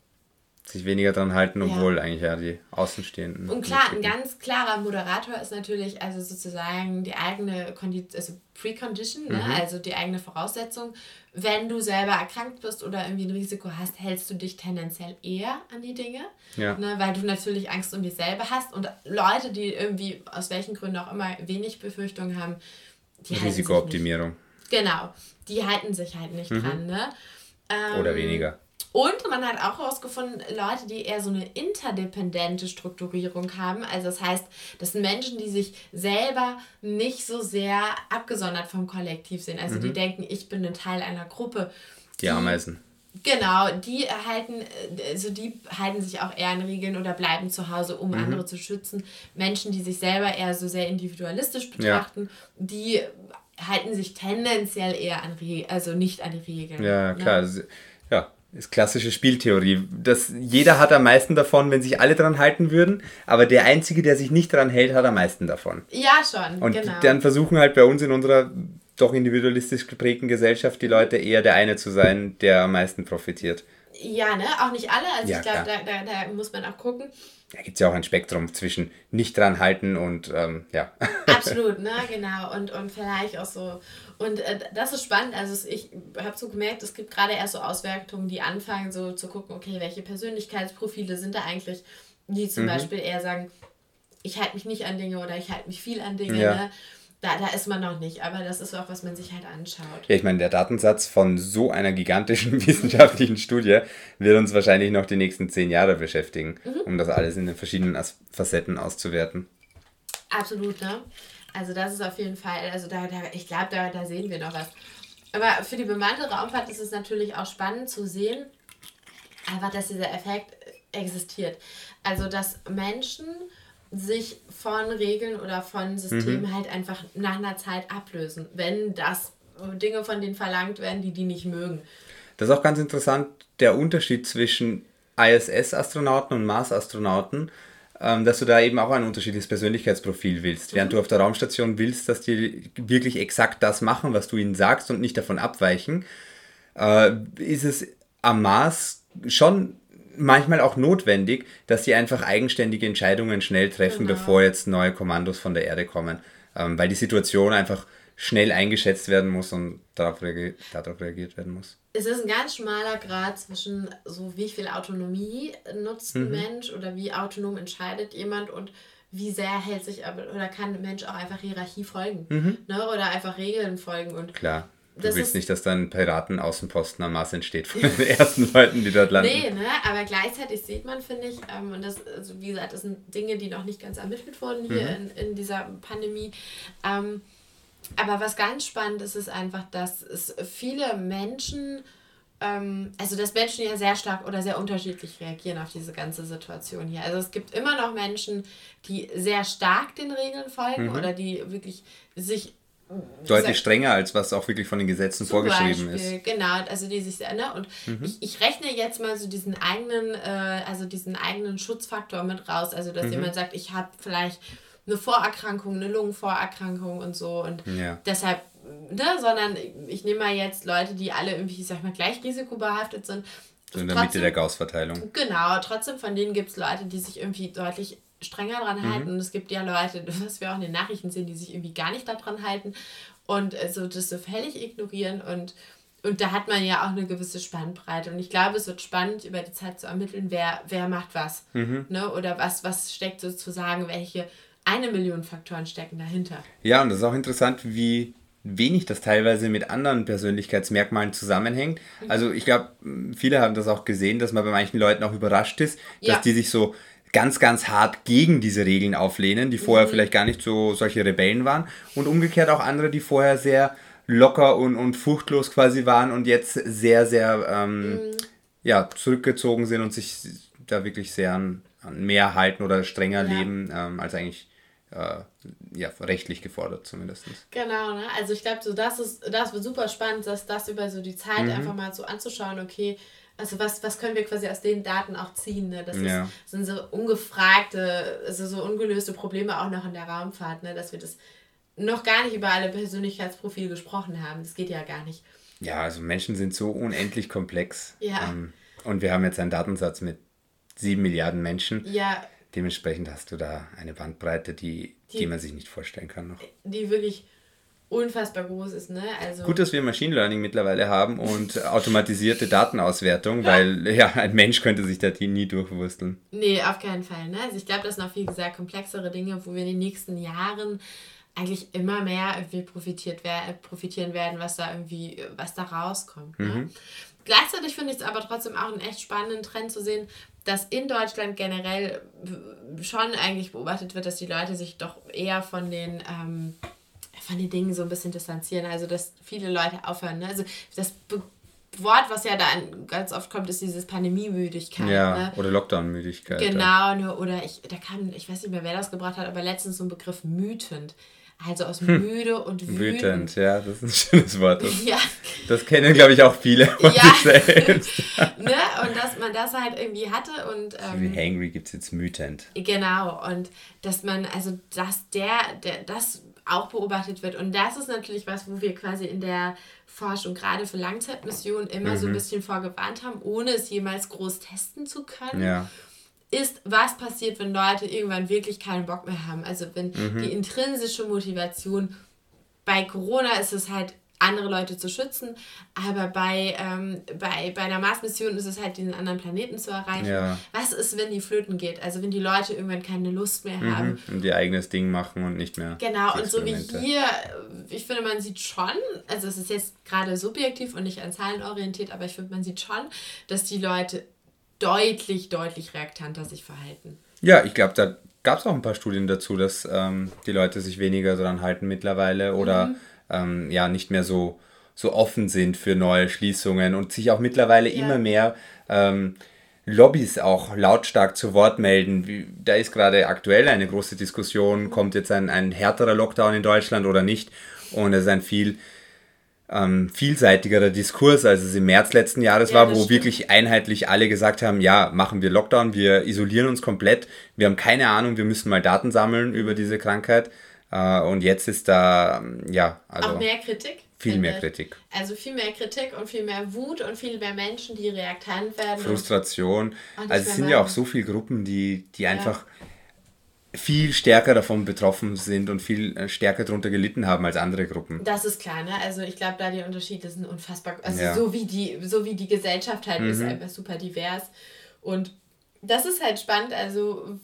C: Sich weniger dran halten,
A: Ja.
C: obwohl eigentlich ja die Außenstehenden.
A: Und klar, ein ganz klarer Moderator ist natürlich also sozusagen die eigene Kondi also Precondition, ne? also die eigene Voraussetzung. Wenn du selber erkrankt bist oder irgendwie ein Risiko hast, hältst du dich tendenziell eher an die Dinge,
C: Ja.
A: ne? weil du natürlich Angst um dich selber hast. Und Leute, die irgendwie aus welchen Gründen auch immer wenig Befürchtungen haben, die.
C: Risikooptimierung
A: Genau, die halten sich halt nicht dran. Ne? Ähm,
C: oder weniger.
A: und man hat auch herausgefunden, Leute, die eher so eine interdependente Strukturierung haben. Also das heißt, das sind Menschen, die sich selber nicht so sehr abgesondert vom Kollektiv sehen. Also die denken, ich bin ein Teil einer Gruppe.
C: Die Ameisen.
A: Genau, die halten, also die halten sich auch eher an Regeln oder bleiben zu Hause, um andere zu schützen. Menschen, die sich selber eher so sehr individualistisch betrachten, die halten sich tendenziell eher an Regeln, also nicht an die Regeln.
C: Ja,
A: ne?
C: klar. Also, ja, ist klassische Spieltheorie. Das, jeder hat am meisten davon, wenn sich alle dran halten würden, aber der Einzige, der sich nicht dran hält, hat am meisten davon.
A: Ja, schon,
C: Und
A: genau.
C: dann versuchen halt bei uns in unserer doch individualistisch geprägten Gesellschaft die Leute eher der eine zu sein, der am meisten profitiert.
A: Ja, ne? Auch nicht alle. Also
C: Ja,
A: ich glaube, da, da, da muss man auch gucken.
C: Da gibt es ja auch ein Spektrum zwischen nicht dran halten und ähm, ja. <laughs>
A: Absolut, ne? Genau. Und, und vielleicht auch so. Und äh, das ist spannend. Also ich habe so gemerkt, es gibt gerade erst so Auswertungen, die anfangen, so zu gucken, okay, welche Persönlichkeitsprofile sind da eigentlich, die
C: Mhm.
A: zum Beispiel eher sagen, ich halte mich nicht an Dinge oder ich halte mich viel an Dinge.
C: Ja.
A: Ne? Da, da ist man noch nicht, aber das ist auch, was man sich halt anschaut.
C: Ja, ich meine, der Datensatz von so einer gigantischen <laughs> wissenschaftlichen Studie wird uns wahrscheinlich noch die nächsten zehn Jahre beschäftigen,
A: Mhm.
C: um das alles in den verschiedenen Facetten auszuwerten.
A: Absolut, ne? Also das ist auf jeden Fall, also da, da ich glaube, da, da sehen wir noch was. Aber für die bemannte Raumfahrt ist es natürlich auch spannend zu sehen, einfach, dass dieser Effekt existiert. Also, dass Menschen sich von Regeln oder von Systemen halt einfach nach einer Zeit ablösen, wenn das Dinge von denen verlangt werden, die die nicht mögen.
C: Das ist auch ganz interessant, der Unterschied zwischen ISS-Astronauten und Mars-Astronauten, ähm, dass du da eben auch ein unterschiedliches Persönlichkeitsprofil willst. Während du auf der Raumstation willst, dass die wirklich exakt das machen, was du ihnen sagst und nicht davon abweichen, äh, ist es am Mars schon manchmal auch notwendig, dass sie einfach eigenständige Entscheidungen schnell treffen,
A: Genau.
C: bevor jetzt neue Kommandos von der Erde kommen. Ähm, weil die Situation einfach schnell eingeschätzt werden muss und darauf, reagi darauf reagiert werden muss.
A: es ist ein ganz schmaler Grad zwischen so wie viel Autonomie nutzt
C: Mhm.
A: ein Mensch oder wie autonom entscheidet jemand und wie sehr hält sich aber oder kann ein Mensch auch einfach Hierarchie folgen ne? oder einfach Regeln folgen und
C: Klar. Du
A: Das
C: willst
A: ist-
C: nicht, dass dann Piraten-Außenposten am Mars entsteht von den <laughs> ersten Leuten, die dort landen.
A: nee, ne? aber gleichzeitig sieht man, finde ich, ähm, und das, also wie gesagt, das sind Dinge, die noch nicht ganz ermittelt wurden hier
C: Mhm.
A: in, in dieser Pandemie. Ähm, aber was ganz spannend ist, ist einfach, dass es viele Menschen, ähm, also dass Menschen ja sehr stark oder sehr unterschiedlich reagieren auf diese ganze Situation hier. Also es gibt immer noch Menschen, die sehr stark den Regeln folgen
C: Mhm.
A: oder die wirklich sich
C: Deutlich strenger, als was auch wirklich von den Gesetzen vorgeschrieben
A: Beispiel,
C: ist.
A: Genau, also die sich ne? Und ich, ich rechne jetzt mal so diesen eigenen, äh, also diesen eigenen Schutzfaktor mit raus. Also dass jemand sagt, ich habe vielleicht eine Vorerkrankung, eine Lungenvorerkrankung und so und
C: Ja.
A: deshalb, ne, sondern ich nehme mal jetzt Leute, die alle irgendwie, ich sag mal, gleich risikobehaftet sind.
C: So in der Mitte der Gauss-Verteilung.
A: Genau, trotzdem von denen gibt es Leute, die sich irgendwie deutlich strenger dran
C: Mhm.
A: halten. Und es gibt ja Leute, <laughs> was wir auch in den Nachrichten sehen, die sich irgendwie gar nicht daran halten und äh, so das so völlig ignorieren. Und und da hat man ja auch eine gewisse Spannbreite. Und ich glaube, es wird spannend, über die Zeit zu ermitteln, wer, wer macht was.
C: Mhm.
A: Ne? Oder was, was steckt sozusagen, welche eine Million Faktoren stecken dahinter.
C: Ja, und das ist auch interessant, wie wenig das teilweise mit anderen Persönlichkeitsmerkmalen zusammenhängt.
A: Mhm.
C: Also ich glaube, viele haben das auch gesehen, dass man bei manchen Leuten auch überrascht ist,
A: Ja.
C: dass die sich so ganz, ganz hart gegen diese Regeln auflehnen, die
A: Mhm.
C: vorher vielleicht gar nicht so solche Rebellen waren. Und umgekehrt auch andere, die vorher sehr locker und, und furchtlos quasi waren und jetzt sehr, sehr ähm,
A: Mhm.
C: ja, zurückgezogen sind und sich da wirklich sehr an, an mehr halten oder strenger
A: Ja.
C: leben, ähm, als eigentlich äh, ja, rechtlich gefordert zumindest.
A: Genau, ne? Also ich glaube, so das ist, das wird super spannend, dass das über so die Zeit
C: Mhm.
A: einfach mal so anzuschauen, okay, also was, was können wir quasi aus den Daten auch ziehen, ne? Das
C: Ja.
A: ist, sind so ungefragte, also so ungelöste Probleme auch noch in der Raumfahrt, ne? Dass wir das noch gar nicht über alle Persönlichkeitsprofile gesprochen haben. Das geht ja gar nicht.
C: Ja, also Menschen sind so unendlich komplex.
A: Ja.
C: Ähm, und wir haben jetzt einen Datensatz mit sieben Milliarden Menschen.
A: Ja,
C: Dementsprechend hast du da eine Bandbreite, die, die,
A: Die-
C: man sich nicht vorstellen kann noch.
A: die wirklich unfassbar groß ist, ne? Also
C: Gut, dass wir Machine Learning mittlerweile haben und automatisierte Datenauswertung, weil ja, ein Mensch könnte sich da die nie durchwursteln.
A: Nee, auf keinen Fall. Ne? Also ich glaube, das sind noch viel gesagt komplexere Dinge, wo wir in den nächsten Jahren eigentlich immer mehr irgendwie profitiert wer profitieren werden, was da irgendwie, was da rauskommt. Ne? Gleichzeitig finde ich es aber trotzdem auch einen echt spannenden Trend zu sehen, dass in Deutschland generell schon eigentlich beobachtet wird, dass die Leute sich doch eher von den ähm, von den Dingen so ein bisschen distanzieren. Also dass viele Leute aufhören. Ne? Also das Be Wort, was ja da an- ganz oft kommt, ist dieses Pandemiemüdigkeit.
C: Ja,
A: ne?
C: oder Lockdown-Müdigkeit.
A: Genau, ne, oder ich, da kam, ich weiß nicht mehr, wer das gebracht hat, aber letztens so ein Begriff mütend. Also aus müde und wütend.
C: Hm. Wütend, ja, das ist ein schönes Wort. Das, <laughs>
A: Ja,
C: das kennen, glaube ich, auch viele von
A: Ja.
C: sich selbst. <laughs>
A: ne? Und dass man das halt irgendwie hatte und
C: Wie
A: ähm,
C: hangry gibt es jetzt mütend.
A: genau, und dass man, also dass der, der, das auch beobachtet wird. Und das ist natürlich was, wo wir quasi in der Forschung gerade für Langzeitmissionen immer
C: Mhm.
A: so ein bisschen vorgewarnt haben, ohne es jemals groß testen zu können.
C: Ja.
A: ist, was passiert, wenn Leute irgendwann wirklich keinen Bock mehr haben. Also wenn
C: Mhm.
A: die intrinsische Motivation, bei Corona ist es halt, andere Leute zu schützen, aber bei, ähm, bei, bei einer Mars-Mission ist es halt, diesen anderen Planeten zu erreichen.
C: Ja.
A: Was ist, wenn die flöten geht? Also wenn die Leute irgendwann keine Lust mehr haben.
C: Mhm. Und ihr eigenes Ding machen und nicht mehr.
A: Genau, und so wie hier, äh, ich finde, man sieht schon, also es ist jetzt gerade subjektiv und nicht an Zahlen orientiert, aber ich finde, man sieht schon, dass die Leute deutlich, deutlich reaktanter sich verhalten.
C: Ja, ich glaube, da gab es auch ein paar Studien dazu, dass ähm, die Leute sich weniger daran halten mittlerweile oder
A: Mhm.
C: Ähm, ja nicht mehr so, so offen sind für neue Schließungen und sich auch mittlerweile
A: Ja.
C: immer mehr ähm, Lobbys auch lautstark zu Wort melden. Wie, da ist gerade aktuell eine große Diskussion, kommt jetzt ein, ein härterer Lockdown in Deutschland oder nicht? Und es ist ein viel ähm, vielseitigerer Diskurs, als es im März letzten Jahres
A: Ja,
C: war, wo
A: stimmt.
C: wirklich einheitlich alle gesagt haben, ja, machen wir Lockdown, wir isolieren uns komplett, wir haben keine Ahnung, wir müssen mal Daten sammeln über diese Krankheit. Äh, und jetzt ist da, ähm, ja, also
A: Auch mehr Kritik?
C: viel mehr Kritik.
A: Also viel mehr Kritik und viel mehr Wut und viel mehr Menschen, die reaktant werden.
C: Frustration. Also es sind ja auch so viele Gruppen, die, die einfach viel stärker davon betroffen sind und viel äh, stärker darunter gelitten haben als andere Gruppen.
A: Das ist klar, ne? Also ich glaube, da die Unterschiede sind unfassbar. Also
C: Ja. Mhm.
A: so wie die, so wie die Gesellschaft halt ist, einfach super divers. Und das ist halt spannend, also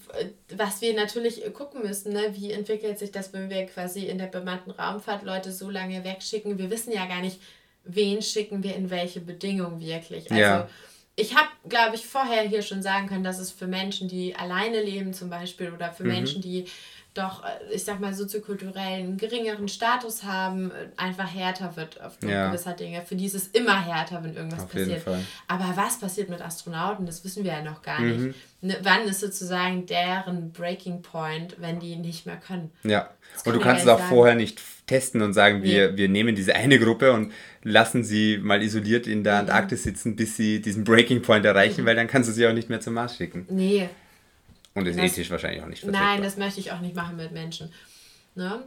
A: was wir natürlich gucken müssen, ne? wie entwickelt sich das, wenn wir quasi in der bemannten Raumfahrt Leute so lange wegschicken. Wir wissen ja gar nicht, wen schicken wir in welche Bedingungen wirklich. Also
C: Ja.
A: ich habe, glaube ich, vorher hier schon sagen können, dass es für Menschen, die alleine leben zum Beispiel oder
C: Mhm.
A: für Menschen, die doch, äh, ich sag mal, soziokulturell einen geringeren Status haben, äh, einfach härter wird aufgrund
C: Ja.
A: gewisser Dinge. Für die ist es immer härter, wenn irgendwas
C: Auf
A: passiert. Aber was passiert mit Astronauten, das wissen wir ja noch gar
C: Mhm.
A: nicht. Ne, wann ist sozusagen deren Breaking Point, wenn die nicht mehr können?
C: Ja, und du kannst es auch
A: sagen.
C: vorher nicht testen und sagen, wir, wir nehmen diese eine Gruppe und lassen sie mal isoliert in
A: Mhm.
C: der Antarktis sitzen, bis sie diesen Breaking Point erreichen, weil dann kannst du sie auch nicht mehr zum Mars schicken.
A: Nee,
C: Und ist
A: Das-
C: ethisch wahrscheinlich auch nicht vertretbar.
A: Nein, das möchte ich auch nicht machen mit Menschen. Ne?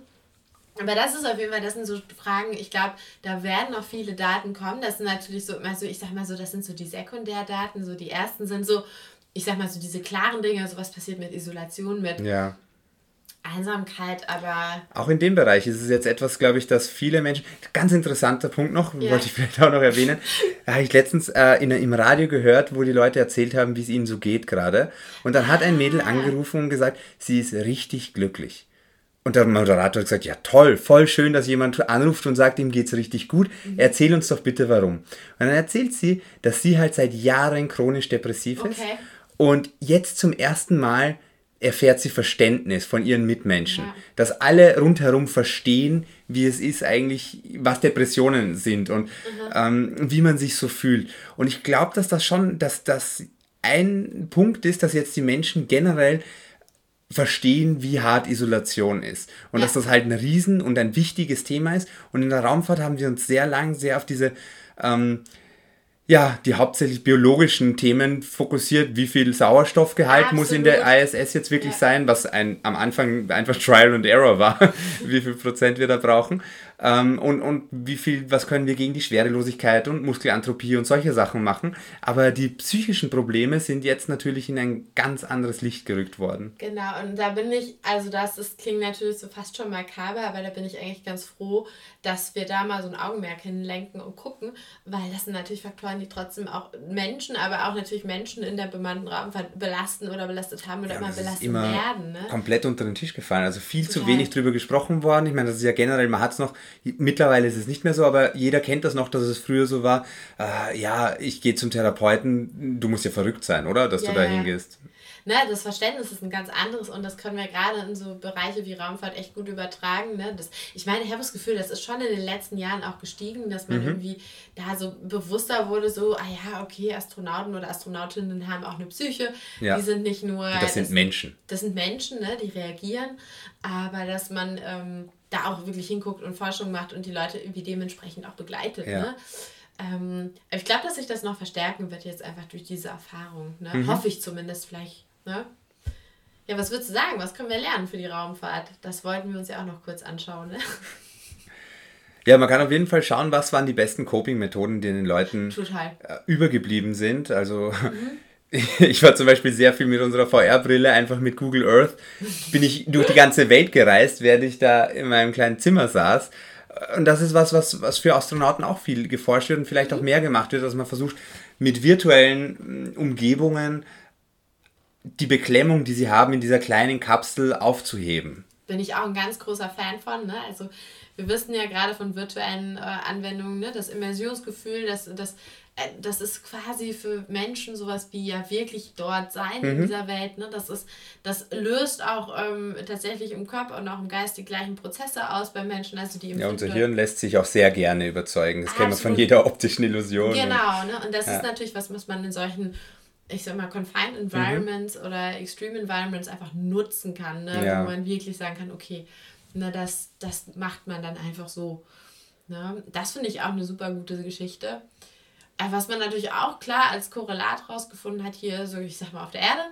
A: Aber das ist auf jeden Fall, das sind so Fragen, ich glaube, da werden noch viele Daten kommen. Das sind natürlich so, also ich sag mal so, das sind so die Sekundärdaten, so die ersten sind so, ich sag mal so diese klaren Dinge, so was passiert mit Isolation, mit
C: Ja,
A: Einsamkeit, aber.
C: Auch in dem Bereich ist es jetzt etwas, glaube ich, dass viele Menschen. Ganz interessanter Punkt noch,
A: Ja.
C: wollte ich vielleicht auch noch erwähnen. <laughs> Da habe ich letztens äh, in, im Radio gehört, wo die Leute erzählt haben, wie es ihnen so geht gerade. Und dann hat ein Mädel
A: Ah.
C: angerufen und gesagt, sie ist richtig glücklich. Und der Moderator hat gesagt, ja toll, voll schön, dass jemand anruft und sagt, ihm geht's richtig gut.
A: Mhm.
C: Erzähl uns doch bitte warum. Und dann erzählt sie, dass sie halt seit Jahren chronisch depressiv ist.
A: Okay.
C: Und jetzt zum ersten Mal erfährt sie Verständnis von ihren Mitmenschen.
A: Ja.
C: Dass alle rundherum verstehen, wie es ist eigentlich, was Depressionen sind und ähm, wie man sich so fühlt. Und ich glaube, dass das schon, dass das ein Punkt ist, dass jetzt die Menschen generell verstehen, wie hart Isolation ist. Und
A: Ja.
C: dass das halt ein Riesen- und ein wichtiges Thema ist. Und in der Raumfahrt haben wir uns sehr lang sehr auf diese, ähm, ja, die hauptsächlich biologischen Themen fokussiert. Wie viel Sauerstoffgehalt muss in der
A: Absolut.
C: ISS jetzt wirklich
A: Ja.
C: sein, was ein, am Anfang einfach Trial and Error war, <laughs> wie viel Prozent wir da brauchen. Ähm, und, und wie viel, was können wir gegen die Schwerelosigkeit und Muskelanthropie und solche Sachen machen. Aber die psychischen Probleme sind jetzt natürlich in ein ganz anderes Licht gerückt worden.
A: Genau, und da bin ich, also das ist, klingt natürlich so fast schon makaber, aber da bin ich eigentlich ganz froh, dass wir da mal so ein Augenmerk hinlenken und gucken, weil das sind natürlich Faktoren, die trotzdem auch Menschen, aber auch natürlich Menschen in der bemannten Raumfahrt belasten oder belastet haben oder
C: Ja,
A: immer
C: das
A: belastet
C: immer
A: werden. Ne?
C: komplett unter den Tisch gefallen. Also viel zu
A: Total.
C: wenig drüber gesprochen worden. Ich meine, das ist ja generell, man hat es noch, mittlerweile ist es nicht mehr so, aber jeder kennt das noch, dass es früher so war, äh, ja, ich gehe zum Therapeuten, du musst ja verrückt sein, oder? Dass
A: Ja,
C: du da
A: ja.
C: hingehst.
A: Ne, das Verständnis ist ein ganz anderes und das können wir gerade in so Bereiche wie Raumfahrt echt gut übertragen. Ne? Das, ich meine, ich habe das Gefühl, das ist schon in den letzten Jahren auch gestiegen, dass
C: Mhm.
A: man irgendwie da so bewusster wurde, so, ah ja, okay, Astronauten oder Astronautinnen haben auch eine Psyche.
C: Ja.
A: Die sind nicht nur.
C: Das sind Menschen.
A: Das sind Menschen, ne, die reagieren, aber dass man ähm, da auch wirklich hinguckt und Forschung macht und die Leute irgendwie dementsprechend auch begleitet.
C: Ja.
A: Ne? Ähm, ich glaube, dass sich das noch verstärken wird jetzt einfach durch diese Erfahrung. Ne?
C: Mhm.
A: Hoffe ich zumindest vielleicht. Ne? Ja, was würdest du sagen? Was können wir lernen für die Raumfahrt? Das wollten wir uns ja auch noch kurz anschauen. Ne? <laughs>
C: Ja, man kann auf jeden Fall schauen, was waren die besten Coping-Methoden, die den Leuten
A: Total.
C: äh, übergeblieben sind. Also
A: Mhm. <laughs> <laughs>
C: ich war zum Beispiel sehr viel mit unserer VR-Brille, einfach mit Google Earth, bin ich durch die ganze Welt gereist, während ich da in meinem kleinen Zimmer saß. Und das ist was, was, was für Astronauten auch viel geforscht wird und vielleicht auch mehr gemacht wird, dass man versucht, mit virtuellen mm, Umgebungen die Beklemmung, die sie haben, in dieser kleinen Kapsel aufzuheben.
A: Bin ich auch ein ganz großer Fan von. Ne? Also wir wissen ja gerade von virtuellen äh, Anwendungen, ne? das Immersionsgefühl, das, das, das ist quasi für Menschen sowas wie ja wirklich dort sein
C: Mhm.
A: in dieser Welt. Ne? Das, ist, das löst auch ähm, tatsächlich im Körper und auch im Geist die gleichen Prozesse aus bei Menschen. Also die
C: Ja, unser Hirn lässt sich auch sehr gerne überzeugen. Das kennen wir von jeder optischen Illusion.
A: Genau, ne? und das
C: Ja.
A: ist natürlich was, was man in solchen, ich sag mal, confined environments oder extreme environments einfach nutzen kann, ne?
C: Ja.
A: wo man wirklich sagen kann, okay, na, das, das macht man dann einfach so. Ne? Das finde ich auch eine super gute Geschichte. Äh, Was man natürlich auch klar als Korrelat rausgefunden hat hier, so ich sag mal auf der Erde,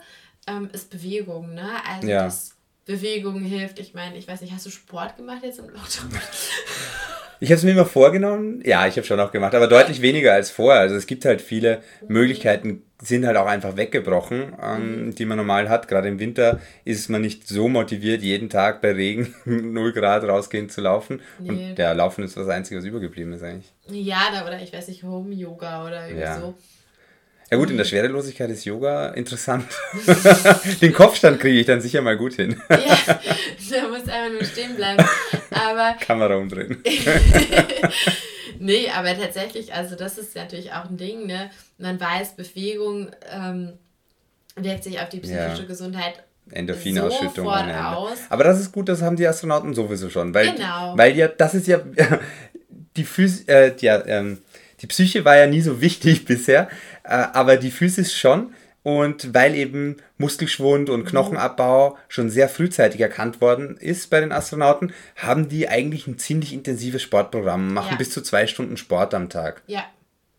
A: ähm, ist Bewegung. Ne? Also
C: Ja.
A: dass Bewegung hilft. Ich meine, ich weiß nicht, hast du Sport gemacht jetzt im Lockdown? <laughs>
C: Ich habe es mir immer vorgenommen. Ja, ich habe schon auch gemacht, aber deutlich weniger als vorher. Also es gibt halt viele Möglichkeiten, sind halt auch einfach weggebrochen, ähm, die man normal hat. Gerade im Winter ist man nicht so motiviert, jeden Tag bei Regen <laughs> 0 Grad rausgehen zu laufen.
A: Nee.
C: Und der Laufen ist das Einzige, was übergeblieben ist eigentlich.
A: ja, da, oder ich weiß nicht, Home-Yoga oder irgendwie
C: Ja.
A: so.
C: Ja gut, in der Schwerelosigkeit ist Yoga interessant. <laughs> Den Kopfstand kriege ich dann sicher mal gut hin.
A: Ja, da muss einfach nur stehen bleiben. Aber <laughs>
C: Kamera umdrehen. <laughs>
A: nee, aber tatsächlich, also das ist natürlich auch ein Ding, ne? Man weiß, Bewegung ähm, wirkt sich auf die psychische
C: Ja.
A: Gesundheit
C: Endorphinausschüttung Ende.
A: aus.
C: Aber das ist gut, das haben die Astronauten sowieso schon. Weil,
A: Genau.
C: weil ja, das ist ja, die, Phys äh, die, ähm, die Psyche war ja nie so wichtig <laughs> bisher, äh, aber die Physis schon. Und weil eben Muskelschwund und Knochenabbau schon sehr frühzeitig erkannt worden ist bei den Astronauten, haben die eigentlich ein ziemlich intensives Sportprogramm, machen
A: Ja.
C: bis zu zwei Stunden Sport am Tag.
A: Ja.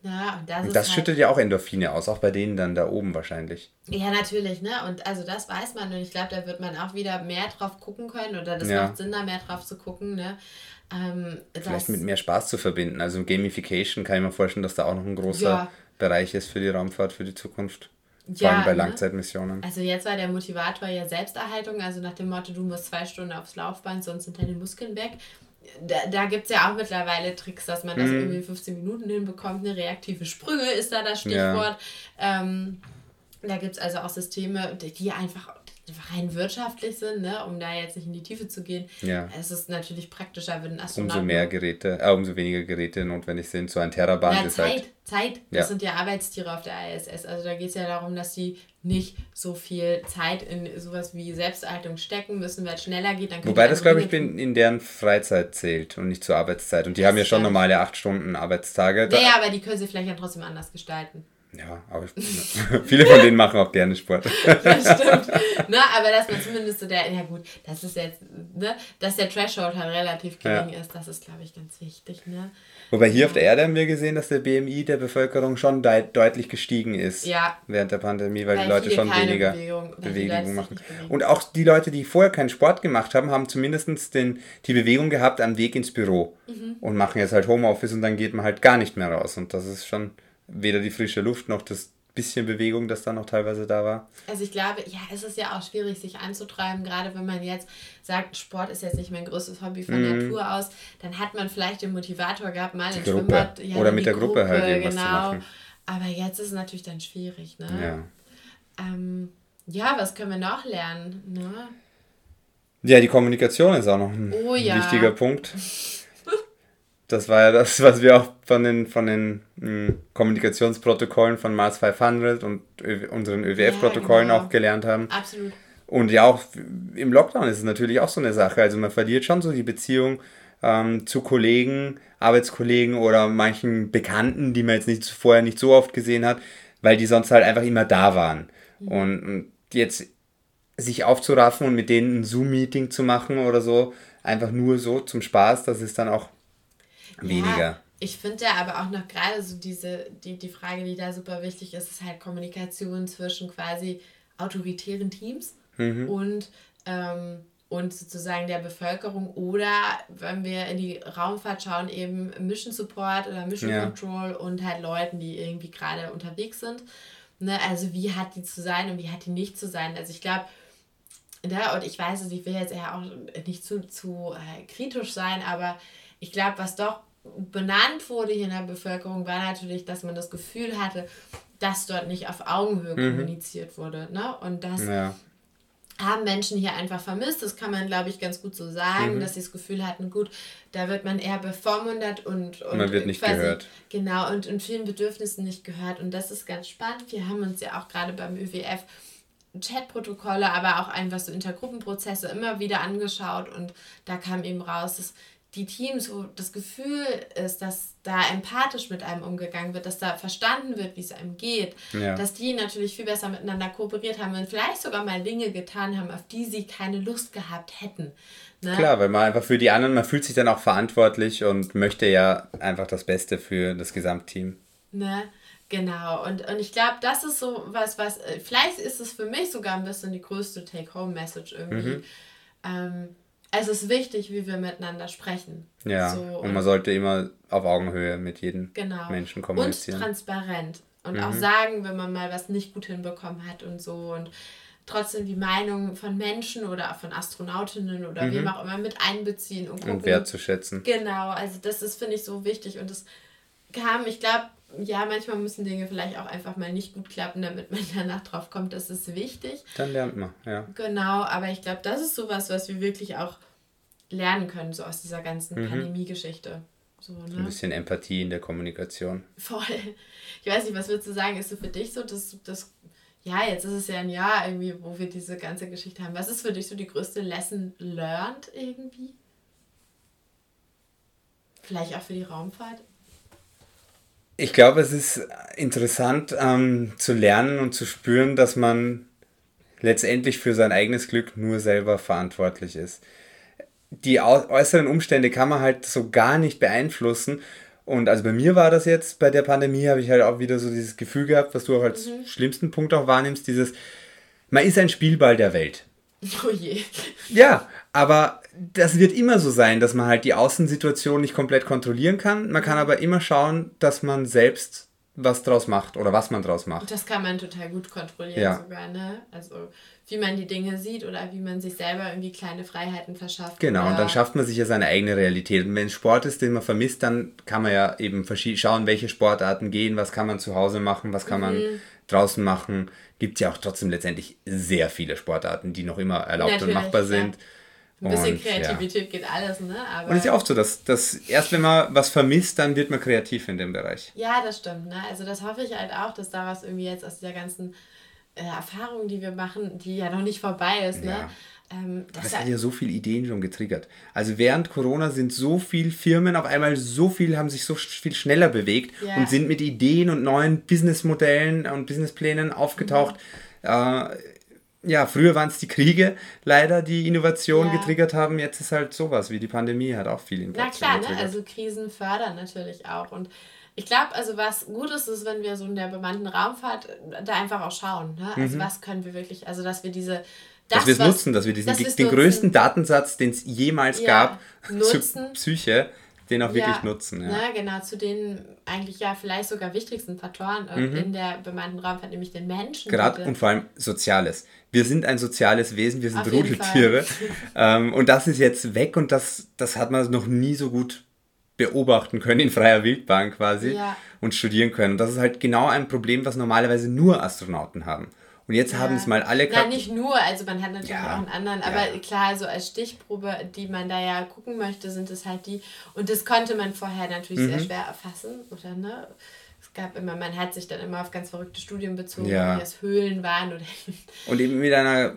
A: Ja, und das
C: Und das
A: halt,
C: schüttet ja auch Endorphine aus, auch bei denen dann da oben wahrscheinlich.
A: Ja, natürlich, ne? Und also das weiß man und ich glaube, da wird man auch wieder mehr drauf gucken können oder das
C: Ja.
A: macht Sinn, da mehr drauf zu gucken, ne? Ähm,
C: Vielleicht mit mehr Spaß zu verbinden. Also Gamification kann ich mir vorstellen, dass da auch noch ein großer
A: Ja.
C: Bereich ist für die Raumfahrt, für die Zukunft. Vor allem bei
A: ne?
C: Langzeitmissionen.
A: Also jetzt war der Motivator ja Selbsterhaltung, also nach dem Motto, du musst zwei Stunden aufs Laufband, sonst sind deine Muskeln weg. Da, da gibt es ja auch mittlerweile Tricks, dass man das
C: Mhm.
A: irgendwie in 15 Minuten hinbekommt. Eine reaktive Sprünge ist da das Stichwort. Ähm, da gibt es also auch Systeme, die einfach rein wirtschaftlich sind, ne? um da jetzt nicht in die Tiefe zu gehen.
C: Ja.
A: Es ist natürlich praktischer, wenn ein Astronaut
C: Umso mehr Geräte, äh, umso weniger Geräte notwendig sind. So ein Teraband
A: Ja,
C: ist
A: Zeit,
C: halt.
A: Zeit. Das
C: Ja.
A: sind ja Arbeitstiere auf der ISS. Also da geht es ja darum, dass sie nicht so viel Zeit in sowas wie Selbsterhaltung stecken müssen, weil es schneller geht. Dann können
C: Wobei das, glaube ich,
A: Dinge
C: in, deren Freizeit zählt und nicht zur Arbeitszeit. Und die haben ja schon normale 8 Stunden Arbeitstage.
A: tun.
C: Da-
A: Ja, aber die können sie vielleicht ja trotzdem anders gestalten.
C: Ja, aber ich, <laughs> viele von denen machen auch gerne Sport. <laughs>
A: Das stimmt. ne, aber dass man zumindest so der, ja gut, das ist jetzt, ne, dass der Threshold halt relativ gering ist, das ist, glaube ich, ganz wichtig. Ne?
C: Wobei hier auf der Erde haben wir gesehen, dass der BMI der Bevölkerung schon deit- deutlich gestiegen ist
A: Ja.
C: während der Pandemie, weil,
A: Weil
C: die Leute schon weniger
A: Bewegung-
C: Bewegung, machen. Und auch die Leute, die vorher keinen Sport gemacht haben, haben zumindest den, die Bewegung gehabt am Weg ins Büro
A: Mhm.
C: und machen jetzt halt Homeoffice und dann geht man halt gar nicht mehr raus. Und das ist schon weder die frische Luft noch das bisschen Bewegung, das da noch teilweise da war.
A: Also ich glaube, ja, es ist ja auch schwierig, sich anzutreiben, gerade wenn man jetzt sagt, Sport ist jetzt nicht mein größtes Hobby von Natur aus, dann hat man vielleicht den Motivator gehabt, mal.
C: Gruppe.
A: Schwimmbad. Ja,
C: Oder mit der Gruppe halt irgendwas zu machen.
A: Aber jetzt ist es natürlich dann schwierig, ne?
C: Ja.
A: Ähm, ja, was können wir noch lernen? Ne?
C: Ja, die Kommunikation ist auch noch ein
A: Oh ja.
C: wichtiger Punkt. <laughs> Das war ja das, was wir auch von den, von den mh, Kommunikationsprotokollen von Mars 500 und Ö unseren ÖWF-Protokollen
A: genau.
C: auch gelernt haben.
A: Absolut.
C: Und ja, auch im Lockdown ist es natürlich auch so eine Sache. Also man verliert schon so die Beziehung ähm, zu Kollegen, Arbeitskollegen oder manchen Bekannten, die man jetzt nicht vorher nicht so oft gesehen hat, weil die sonst halt einfach immer da waren. Und, und jetzt sich aufzuraffen und mit denen ein Zoom-Meeting zu machen oder so, einfach nur so zum Spaß, das ist dann auch weniger.
A: Ja, ich finde ja aber auch noch gerade so diese, die, die Frage, die da super wichtig ist, ist halt Kommunikation zwischen quasi autoritären Teams
C: Mhm.
A: und, ähm, und sozusagen der Bevölkerung oder wenn wir in die Raumfahrt schauen, eben Mission Support oder Mission
C: Ja.
A: Control und halt Leuten, die irgendwie gerade unterwegs sind. Ne? Also wie hat die zu sein und wie hat die nicht zu sein? Also ich glaube, ja, und ich weiß es, ich will jetzt ja auch nicht zu, zu äh, kritisch sein, aber ich glaube, was doch benannt wurde hier in der Bevölkerung, war natürlich, dass man das Gefühl hatte, dass dort nicht auf Augenhöhe kommuniziert wurde. Ne? Und das
C: Ja.
A: haben Menschen hier einfach vermisst. Das kann man, glaube ich, ganz gut so sagen,
C: Mhm.
A: dass sie das Gefühl hatten, gut, da wird man eher bevormundet und, und
C: Man wird nicht gehört.
A: Genau, und in vielen Bedürfnissen nicht gehört. Und das ist ganz spannend. Wir haben uns ja auch gerade beim ÖWF Chatprotokolle, aber auch einfach so Intergruppenprozesse immer wieder angeschaut und da kam eben raus, dass die Teams, wo das Gefühl ist, dass da empathisch mit einem umgegangen wird, dass da verstanden wird, wie es einem geht,
C: Ja.
A: dass die natürlich viel besser miteinander kooperiert haben und vielleicht sogar mal Dinge getan haben, auf die sie keine Lust gehabt hätten. Ne?
C: Klar, weil man einfach für die anderen, man fühlt sich dann auch verantwortlich und möchte ja einfach das Beste für das Gesamtteam.
A: Ne? Genau. Und, und ich glaube, das ist so was, was, äh, vielleicht ist es für mich sogar ein bisschen die größte Take-Home-Message irgendwie.
C: Mhm.
A: Ähm, es ist wichtig, wie wir miteinander sprechen.
C: Ja,
A: So,
C: und man sollte immer auf Augenhöhe mit jedem
A: genau.
C: Menschen
A: Und
C: kommunizieren. Mhm.
A: transparent. Und auch sagen, wenn man mal was nicht gut hinbekommen hat und so. Und trotzdem die Meinung von Menschen oder von Astronautinnen oder wem auch immer mit einbeziehen und gucken.
C: Mhm. und wertzuschätzen.
A: Genau, also das ist, finde ich, so wichtig. Und das kam, ich glaube, ja, manchmal müssen Dinge vielleicht auch einfach mal nicht gut klappen, damit man <laughs> danach drauf kommt, das ist wichtig.
C: Dann lernt man, ja.
A: Genau, aber ich glaube, das ist sowas, was wir wirklich auch lernen können, so aus dieser ganzen Pandemie-Geschichte. So,
C: Ein
A: ne?
C: bisschen Empathie in der Kommunikation.
A: Voll. Ich weiß nicht, was würdest du sagen, ist so für dich so, dass das, ja, jetzt ist es ja ein Jahr irgendwie, wo wir diese ganze Geschichte haben. Was ist für dich so die größte Lesson learned irgendwie? Vielleicht auch für die Raumfahrt?
C: Ich glaube, es ist interessant ähm, zu lernen und zu spüren, dass man letztendlich für sein eigenes Glück nur selber verantwortlich ist. Die äußeren Umstände kann man halt so gar nicht beeinflussen. Und also bei mir war das jetzt, bei der Pandemie habe ich halt auch wieder so dieses Gefühl gehabt, was du auch als schlimmsten Punkt auch wahrnimmst, dieses, man ist ein Spielball der Welt. <laughs>
A: Oh je.
C: Ja, aber das wird immer so sein, dass man halt die Außensituation nicht komplett kontrollieren kann. Man kann aber immer schauen, dass man selbst was draus macht oder was man draus macht.
A: Das kann man total gut kontrollieren
C: Ja.
A: sogar, ne? Also wie man die Dinge sieht oder wie man sich selber irgendwie kleine Freiheiten verschafft.
C: Genau, und dann schafft man sich ja seine eigene Realität. Und wenn es Sport ist, den man vermisst, dann kann man ja eben schauen, welche Sportarten gehen, was kann man zu Hause machen, was kann man
A: Mhm.
C: draußen machen. Gibt ja auch trotzdem letztendlich sehr viele Sportarten, die noch immer erlaubt
A: Natürlich,
C: und machbar
A: ja. Ein bisschen
C: Und, ja.
A: Kreativität geht alles, ne? Aber
C: Und es ist ja oft so, dass, dass erst wenn man was vermisst, dann wird man kreativ in dem Bereich.
A: Ja, das stimmt. Ne? Also das hoffe ich halt auch, dass daraus irgendwie jetzt aus dieser ganzen äh, Erfahrung, die wir machen, die ja noch nicht vorbei ist, ne?
C: Ja.
A: Ähm,
C: Das
A: dass
C: hat ja so viele Ideen schon getriggert. Also während Corona sind so viele Firmen auf einmal so viel, haben sich so viel schneller bewegt
A: Ja.
C: und sind mit Ideen und neuen Businessmodellen und Businessplänen aufgetaucht.
A: Mhm.
C: Äh, ja, früher waren es die Kriege leider, die Innovation
A: Ja.
C: getriggert haben. Jetzt ist halt sowas wie die Pandemie hat auch viel
A: Na
C: Innovation
A: klar, ne?
C: getriggert.
A: also Krisen fördern natürlich auch. Und ich glaube, also was gut ist, ist, wenn wir so in der bemannten Raumfahrt da einfach auch schauen. Ne? Also was können wir wirklich, also dass wir diese...
C: Mhm. dass wir es nutzen, dass wir diesen,
A: dass
C: den
A: nutzen.
C: größten Datensatz, den es jemals
A: Ja,
C: gab, <laughs>
A: nutzen.
C: zur Psyche, den auch wirklich
A: Ja,
C: nutzen. Ja.
A: Ne, genau, zu den eigentlich ja vielleicht sogar wichtigsten Faktoren äh, in der bemannten Raumfahrt, nämlich den Menschen.
C: Mhm. Gerade und vor allem Soziales. Wir sind ein soziales Wesen, wir sind
A: Auf
C: Rudeltiere. <laughs> ähm, und das ist jetzt weg und das, das hat man noch nie so gut beobachten können in freier Wildbahn quasi
A: Ja.
C: und studieren können. Und das ist halt genau ein Problem, was normalerweise nur Astronauten haben. Und jetzt haben es mal alle
A: Nein,
C: gehabt.
A: nicht nur, also man hat natürlich
C: Ja,
A: auch einen anderen, aber
C: ja.
A: klar, so als Stichprobe, die man da ja gucken möchte, sind es halt die, und das konnte man vorher natürlich
C: Mhm.
A: sehr schwer erfassen, oder ne? Es gab immer, man hat sich dann immer auf ganz verrückte Studien bezogen,
C: Ja.
A: wie es Höhlen waren oder.
C: Und eben mit einer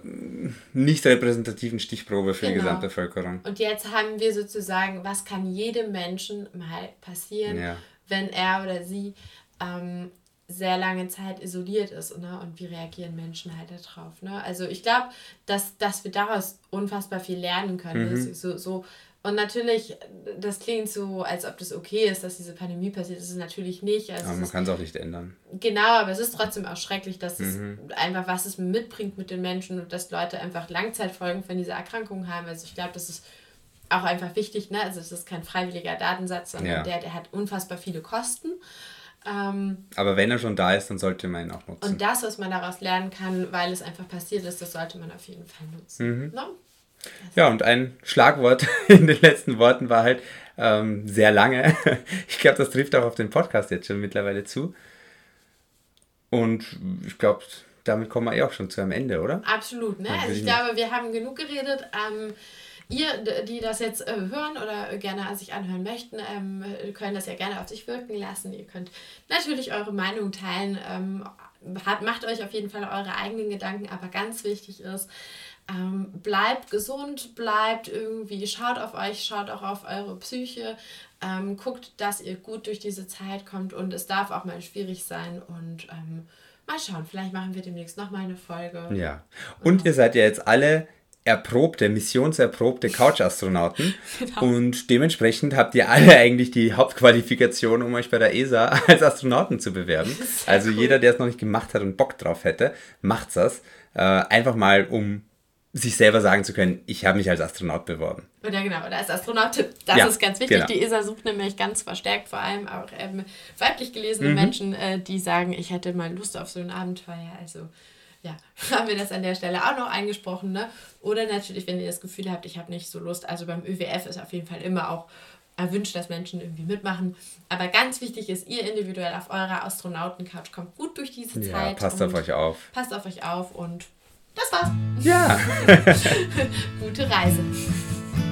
C: nicht repräsentativen Stichprobe für die
A: Genau.
C: Gesamtbevölkerung.
A: Und jetzt haben wir sozusagen, was kann jedem Menschen mal passieren,
C: Ja.
A: wenn er oder sie ähm, sehr lange Zeit isoliert ist ne? und wie reagieren Menschen halt darauf. Ne? Also ich glaube, dass, dass wir daraus unfassbar viel lernen können.
C: Mhm.
A: So, so. Und natürlich, das klingt so, als ob das okay ist, dass diese Pandemie passiert. Das ist es natürlich nicht. Also
C: Aber
A: es
C: man kann es auch nicht ändern.
A: Genau, aber es ist trotzdem auch schrecklich, dass es
C: Mhm.
A: einfach, was es mitbringt mit den Menschen und dass Leute einfach Langzeitfolgen von dieser Erkrankung haben. Also ich glaube, das ist auch einfach wichtig, ne? Also es ist kein freiwilliger Datensatz, sondern
C: Ja.
A: der, der hat unfassbar viele Kosten. Ähm,
C: Aber wenn er schon da ist, dann sollte man ihn auch nutzen.
A: und das, was man daraus lernen kann, weil es einfach passiert ist, das sollte man auf jeden Fall nutzen.
C: Mhm.
A: Ne?
C: Ja, und ein Schlagwort <laughs> in den letzten Worten war halt ähm, sehr lange. <laughs> Ich glaube, das trifft auch auf den Podcast jetzt schon mittlerweile zu. Und ich glaube, damit kommen wir eh auch schon zu einem Ende, oder?
A: Absolut, ne? Also ich glaube, wir haben genug geredet. Ähm, ihr, die das jetzt äh, hören oder gerne sich anhören möchten, ähm, können das ja gerne auf sich wirken lassen. Ihr könnt natürlich eure Meinung teilen. Ähm, macht euch auf jeden Fall eure eigenen Gedanken, aber ganz wichtig ist, ähm, bleibt gesund, bleibt irgendwie, schaut auf euch, schaut auch auf eure Psyche, ähm, guckt, dass ihr gut durch diese Zeit kommt und es darf auch mal schwierig sein und ähm, mal schauen, vielleicht machen wir demnächst nochmal eine Folge.
C: Ja. Und ihr seid ja jetzt alle erprobte, missionserprobte Couch-Astronauten. <laughs>
A: Genau.
C: Und dementsprechend habt ihr alle eigentlich die Hauptqualifikation, um euch bei der ESA <laughs> als Astronauten zu bewerben. <laughs> Also
A: cool.
C: jeder, der es noch nicht gemacht hat und Bock drauf hätte, macht's das. Äh, einfach mal, um sich selber sagen zu können, ich habe mich als Astronaut beworben.
A: Oder genau, oder als Astronaut, das
C: Ja,
A: ist ganz wichtig.
C: genau.
A: Die ESA sucht nämlich ganz verstärkt vor allem auch ähm, weiblich gelesene
C: Mhm.
A: Menschen, äh, die sagen, ich hätte mal Lust auf so ein Abenteuer. Also ja, <laughs> haben wir das an der Stelle auch noch eingesprochen. Ne? Oder natürlich, wenn ihr das Gefühl habt, ich habe nicht so Lust. Also beim ÖWF ist auf jeden Fall immer auch erwünscht, dass Menschen irgendwie mitmachen. Aber ganz wichtig ist, ihr individuell auf eurer Astronautencouch kommt gut durch diese
C: Ja,
A: Zeit.
C: passt auf euch auf.
A: Passt auf euch auf und das war's.
C: Ja. <laughs>
A: Gute Reise. <laughs>